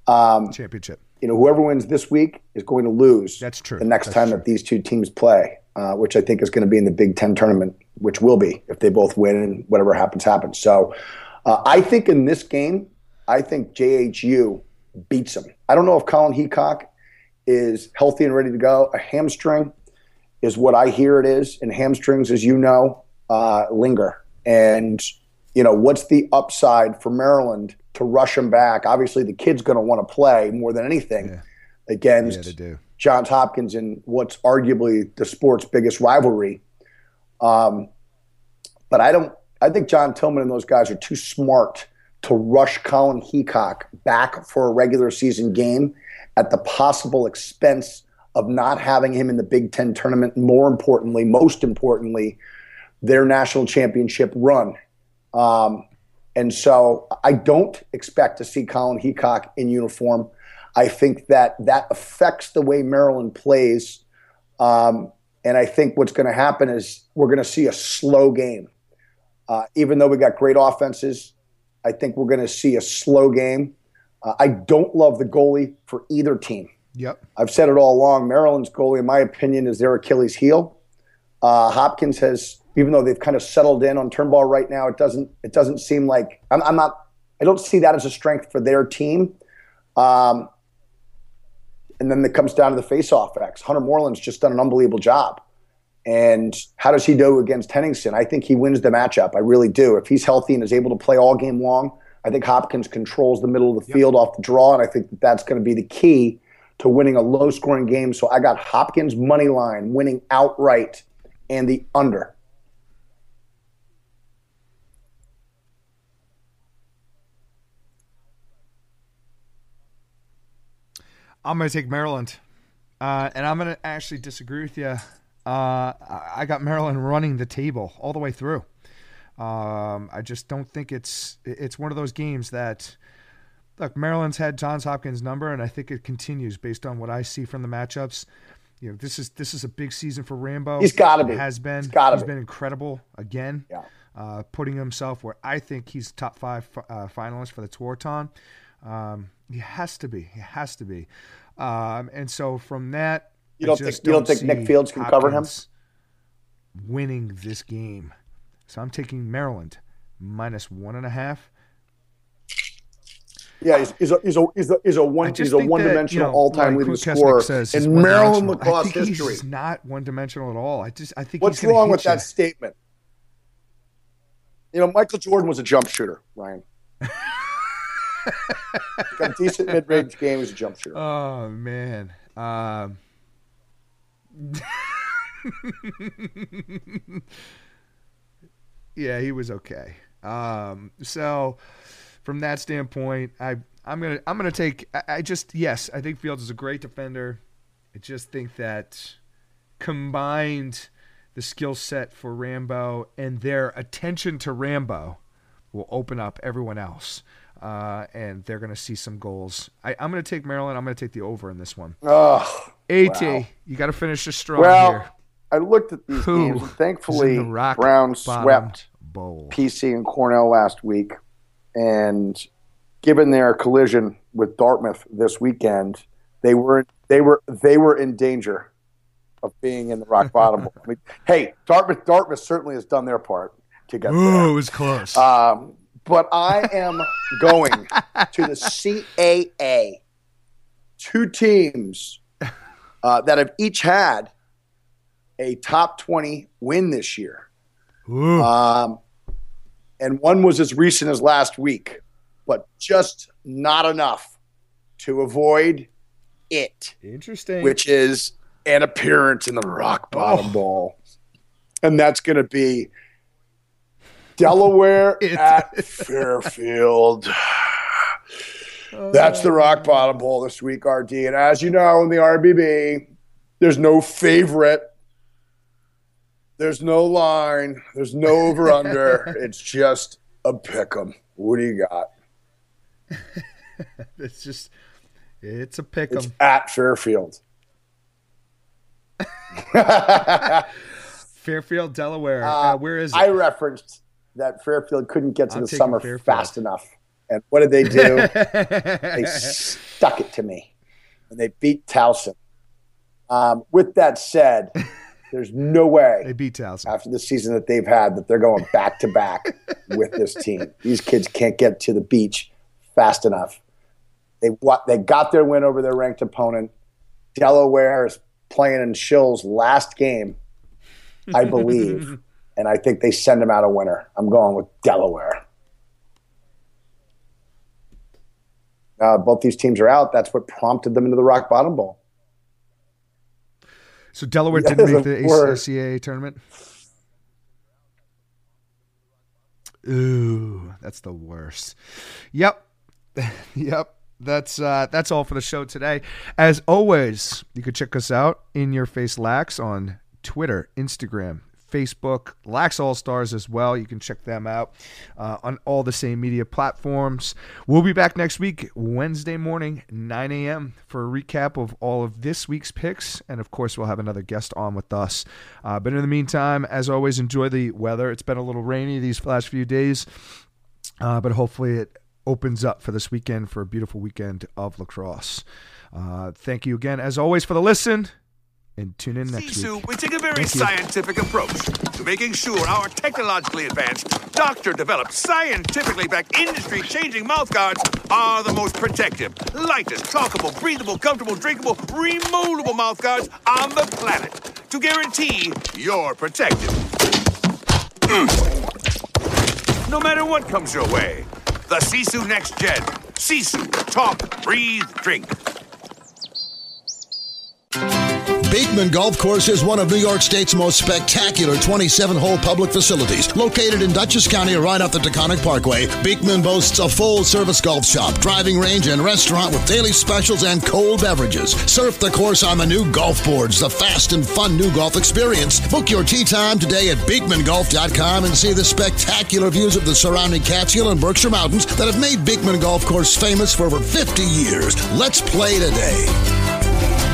um, Championship. you know whoever wins this week is going to lose. That's true. The next That's time true. that these two teams play, uh, which I think is going to be in the Big Ten tournament, which will be if they both win and whatever happens happens. So uh, I think in this game, I think JHU beats them. I don't know if Colin Heacock is healthy and ready to go. A hamstring is what I hear it is, and hamstrings, as you know, uh, linger. And you know what's the upside for Maryland to rush him back? Obviously, the kid's going to want to play more than anything Yeah. against Yeah. Johns Hopkins in what's arguably the sport's biggest rivalry. Um, but I don't. I think John Tillman and those guys are too smart to rush Colin Heacock back for a regular season game at the possible expense of not having him in the Big Ten tournament. More importantly, most importantly, their national championship run. Um, and so I don't expect to see Colin Heacock in uniform. I think that that affects the way Maryland plays. Um, and I think what's going to happen is we're going to see a slow game. Uh, even though we got great offenses, I think we're going to see a slow game. Uh, I don't love the goalie for either team. Yep. I've said it all along. Maryland's goalie, in my opinion, is their Achilles heel. Uh, Hopkins has, even though they've kind of settled in on Turnbaugh right now, it doesn't. It doesn't seem like I'm, I'm not. I don't see that as a strength for their team. Um, and then it comes down to the face-off X. Hunter Moreland's just done an unbelievable job. And how does he do against Henningsen? I think he wins the matchup. I really do. If he's healthy and is able to play all game long, I think Hopkins controls the middle of the field off the draw, and I think that that's going to be the key to winning a low-scoring game. So I got Hopkins money line winning outright and the under. I'm going to take Maryland. Uh, and I'm going to actually disagree with you. Uh, I got Maryland running the table all the way through. Um, I just don't think it's it's one of those games that look Maryland's had Johns Hopkins number, and I think it continues based on what I see from the matchups. You know, this is this is a big season for Rambo. He's gotta be. Has been. He's He's be. been incredible again. Yeah. Uh, putting himself where I think he's top five uh, finalist for the Tewaaraton. Um, he has to be. He has to be. Um, and so from that, You don't just think- you don't think Nick Fields can cover him? Winning this game, so I'm taking Maryland minus one and a half. Yeah, he's, he's a he's a he's a, he's a one he's a think that, one dimensional you know, all time like leading Kesnick scorer says, in Maryland lacrosse history. He's not one dimensional at all. I just I think What's wrong with you. that statement? You know, Michael Jordan was a jump shooter, Ryan. A decent mid range game as a jump shooter. Oh man. Um, <laughs> yeah, he was okay. Um, so from that standpoint, I I'm gonna I'm gonna take. I, I just yes, I think Fields is a great defender. I just think that combined the skill set for Rambo and their attention to Rambo will open up everyone else. Uh, and they're going to see some goals. I, I'm going to take Maryland. I'm going to take the over in this one. Oh, AT, wow. you got to finish this strong well, here. I looked at these Who games. Thankfully, the rock Brown swept bowl. PC and Cornell last week, and given their collision with Dartmouth this weekend, they were they were they were in danger of being in the rock <laughs> bottom. I mean, hey, Dartmouth Dartmouth certainly has done their part to get Ooh, there. it was close. Um, but I am going to the CAA. Two teams uh, that have each had a top 20 win this year. Um, and one was as recent as last week, but just not enough to avoid it, Interesting. which is an appearance in the Rock Bottom Oh. Bowl. And that's going to be Delaware <laughs> at Fairfield. That's the Rock Bottom Bowl this week, RD. And as you know, in the RBB, there's no favorite. There's no line. There's no over under. <laughs> it's just a pick 'em. What do you got? <laughs> it's just, it's a pick 'em. It's at Fairfield. Fairfield, Delaware. Uh, Uh, where is it? I referenced that Fairfield couldn't get to I'm the summer Fairfield. fast enough. And what did they do? <laughs> they stuck it to me. And they beat Towson. Um, with that said, <laughs> there's no way they beat Towson. after the season that they've had that they're going back to back <laughs> with this team. These kids can't get to the beach fast enough. They what they got their win over their ranked opponent. Delaware is playing in Shill's last game, I believe, and I think they send them out a winner. I'm going with Delaware. Uh, both these teams are out. That's what prompted them into the Rock Bottom Bowl. So Delaware <laughs> didn't make the. ACAA tournament. Ooh, that's the worst. Yep, <laughs> yep. That's uh, that's all for the show today. As always, you can check us out in your face lax on Twitter, Instagram, Facebook, Lax All Stars as well. You can check them out uh, on all the same media platforms. We'll be back next week, Wednesday morning, 9 a.m., for a recap of all of this week's picks. And of course, we'll have another guest on with us. Uh, but in the meantime, as always, enjoy the weather. It's been a little rainy these last few days, uh, but hopefully it opens up for this weekend for a beautiful weekend of lacrosse. Uh, thank you again, as always, for the listen. And tune in next Sisu, week. we take a very Thank you. scientific approach to making sure our technologically advanced, doctor-developed, scientifically backed, industry-changing mouthguards are the most protective, lightest, talkable, breathable, comfortable, drinkable, removable mouthguards on the planet to guarantee you're protected. no matter what comes your way, the Sisu Next Gen. Sisu, talk, breathe, drink. Beekman Golf Course is one of New York State's most spectacular 27 hole public facilities. Located in Dutchess County right off the Taconic Parkway, Beekman boasts a full service golf shop, driving range, and restaurant with daily specials and cold beverages. Surf the course on the new golf boards, the fast and fun new golf experience. Book your tee time today at BeekmanGolf.com and see the spectacular views of the surrounding Catskill and Berkshire Mountains that have made Beekman Golf Course famous for over 50 years. Let's play today.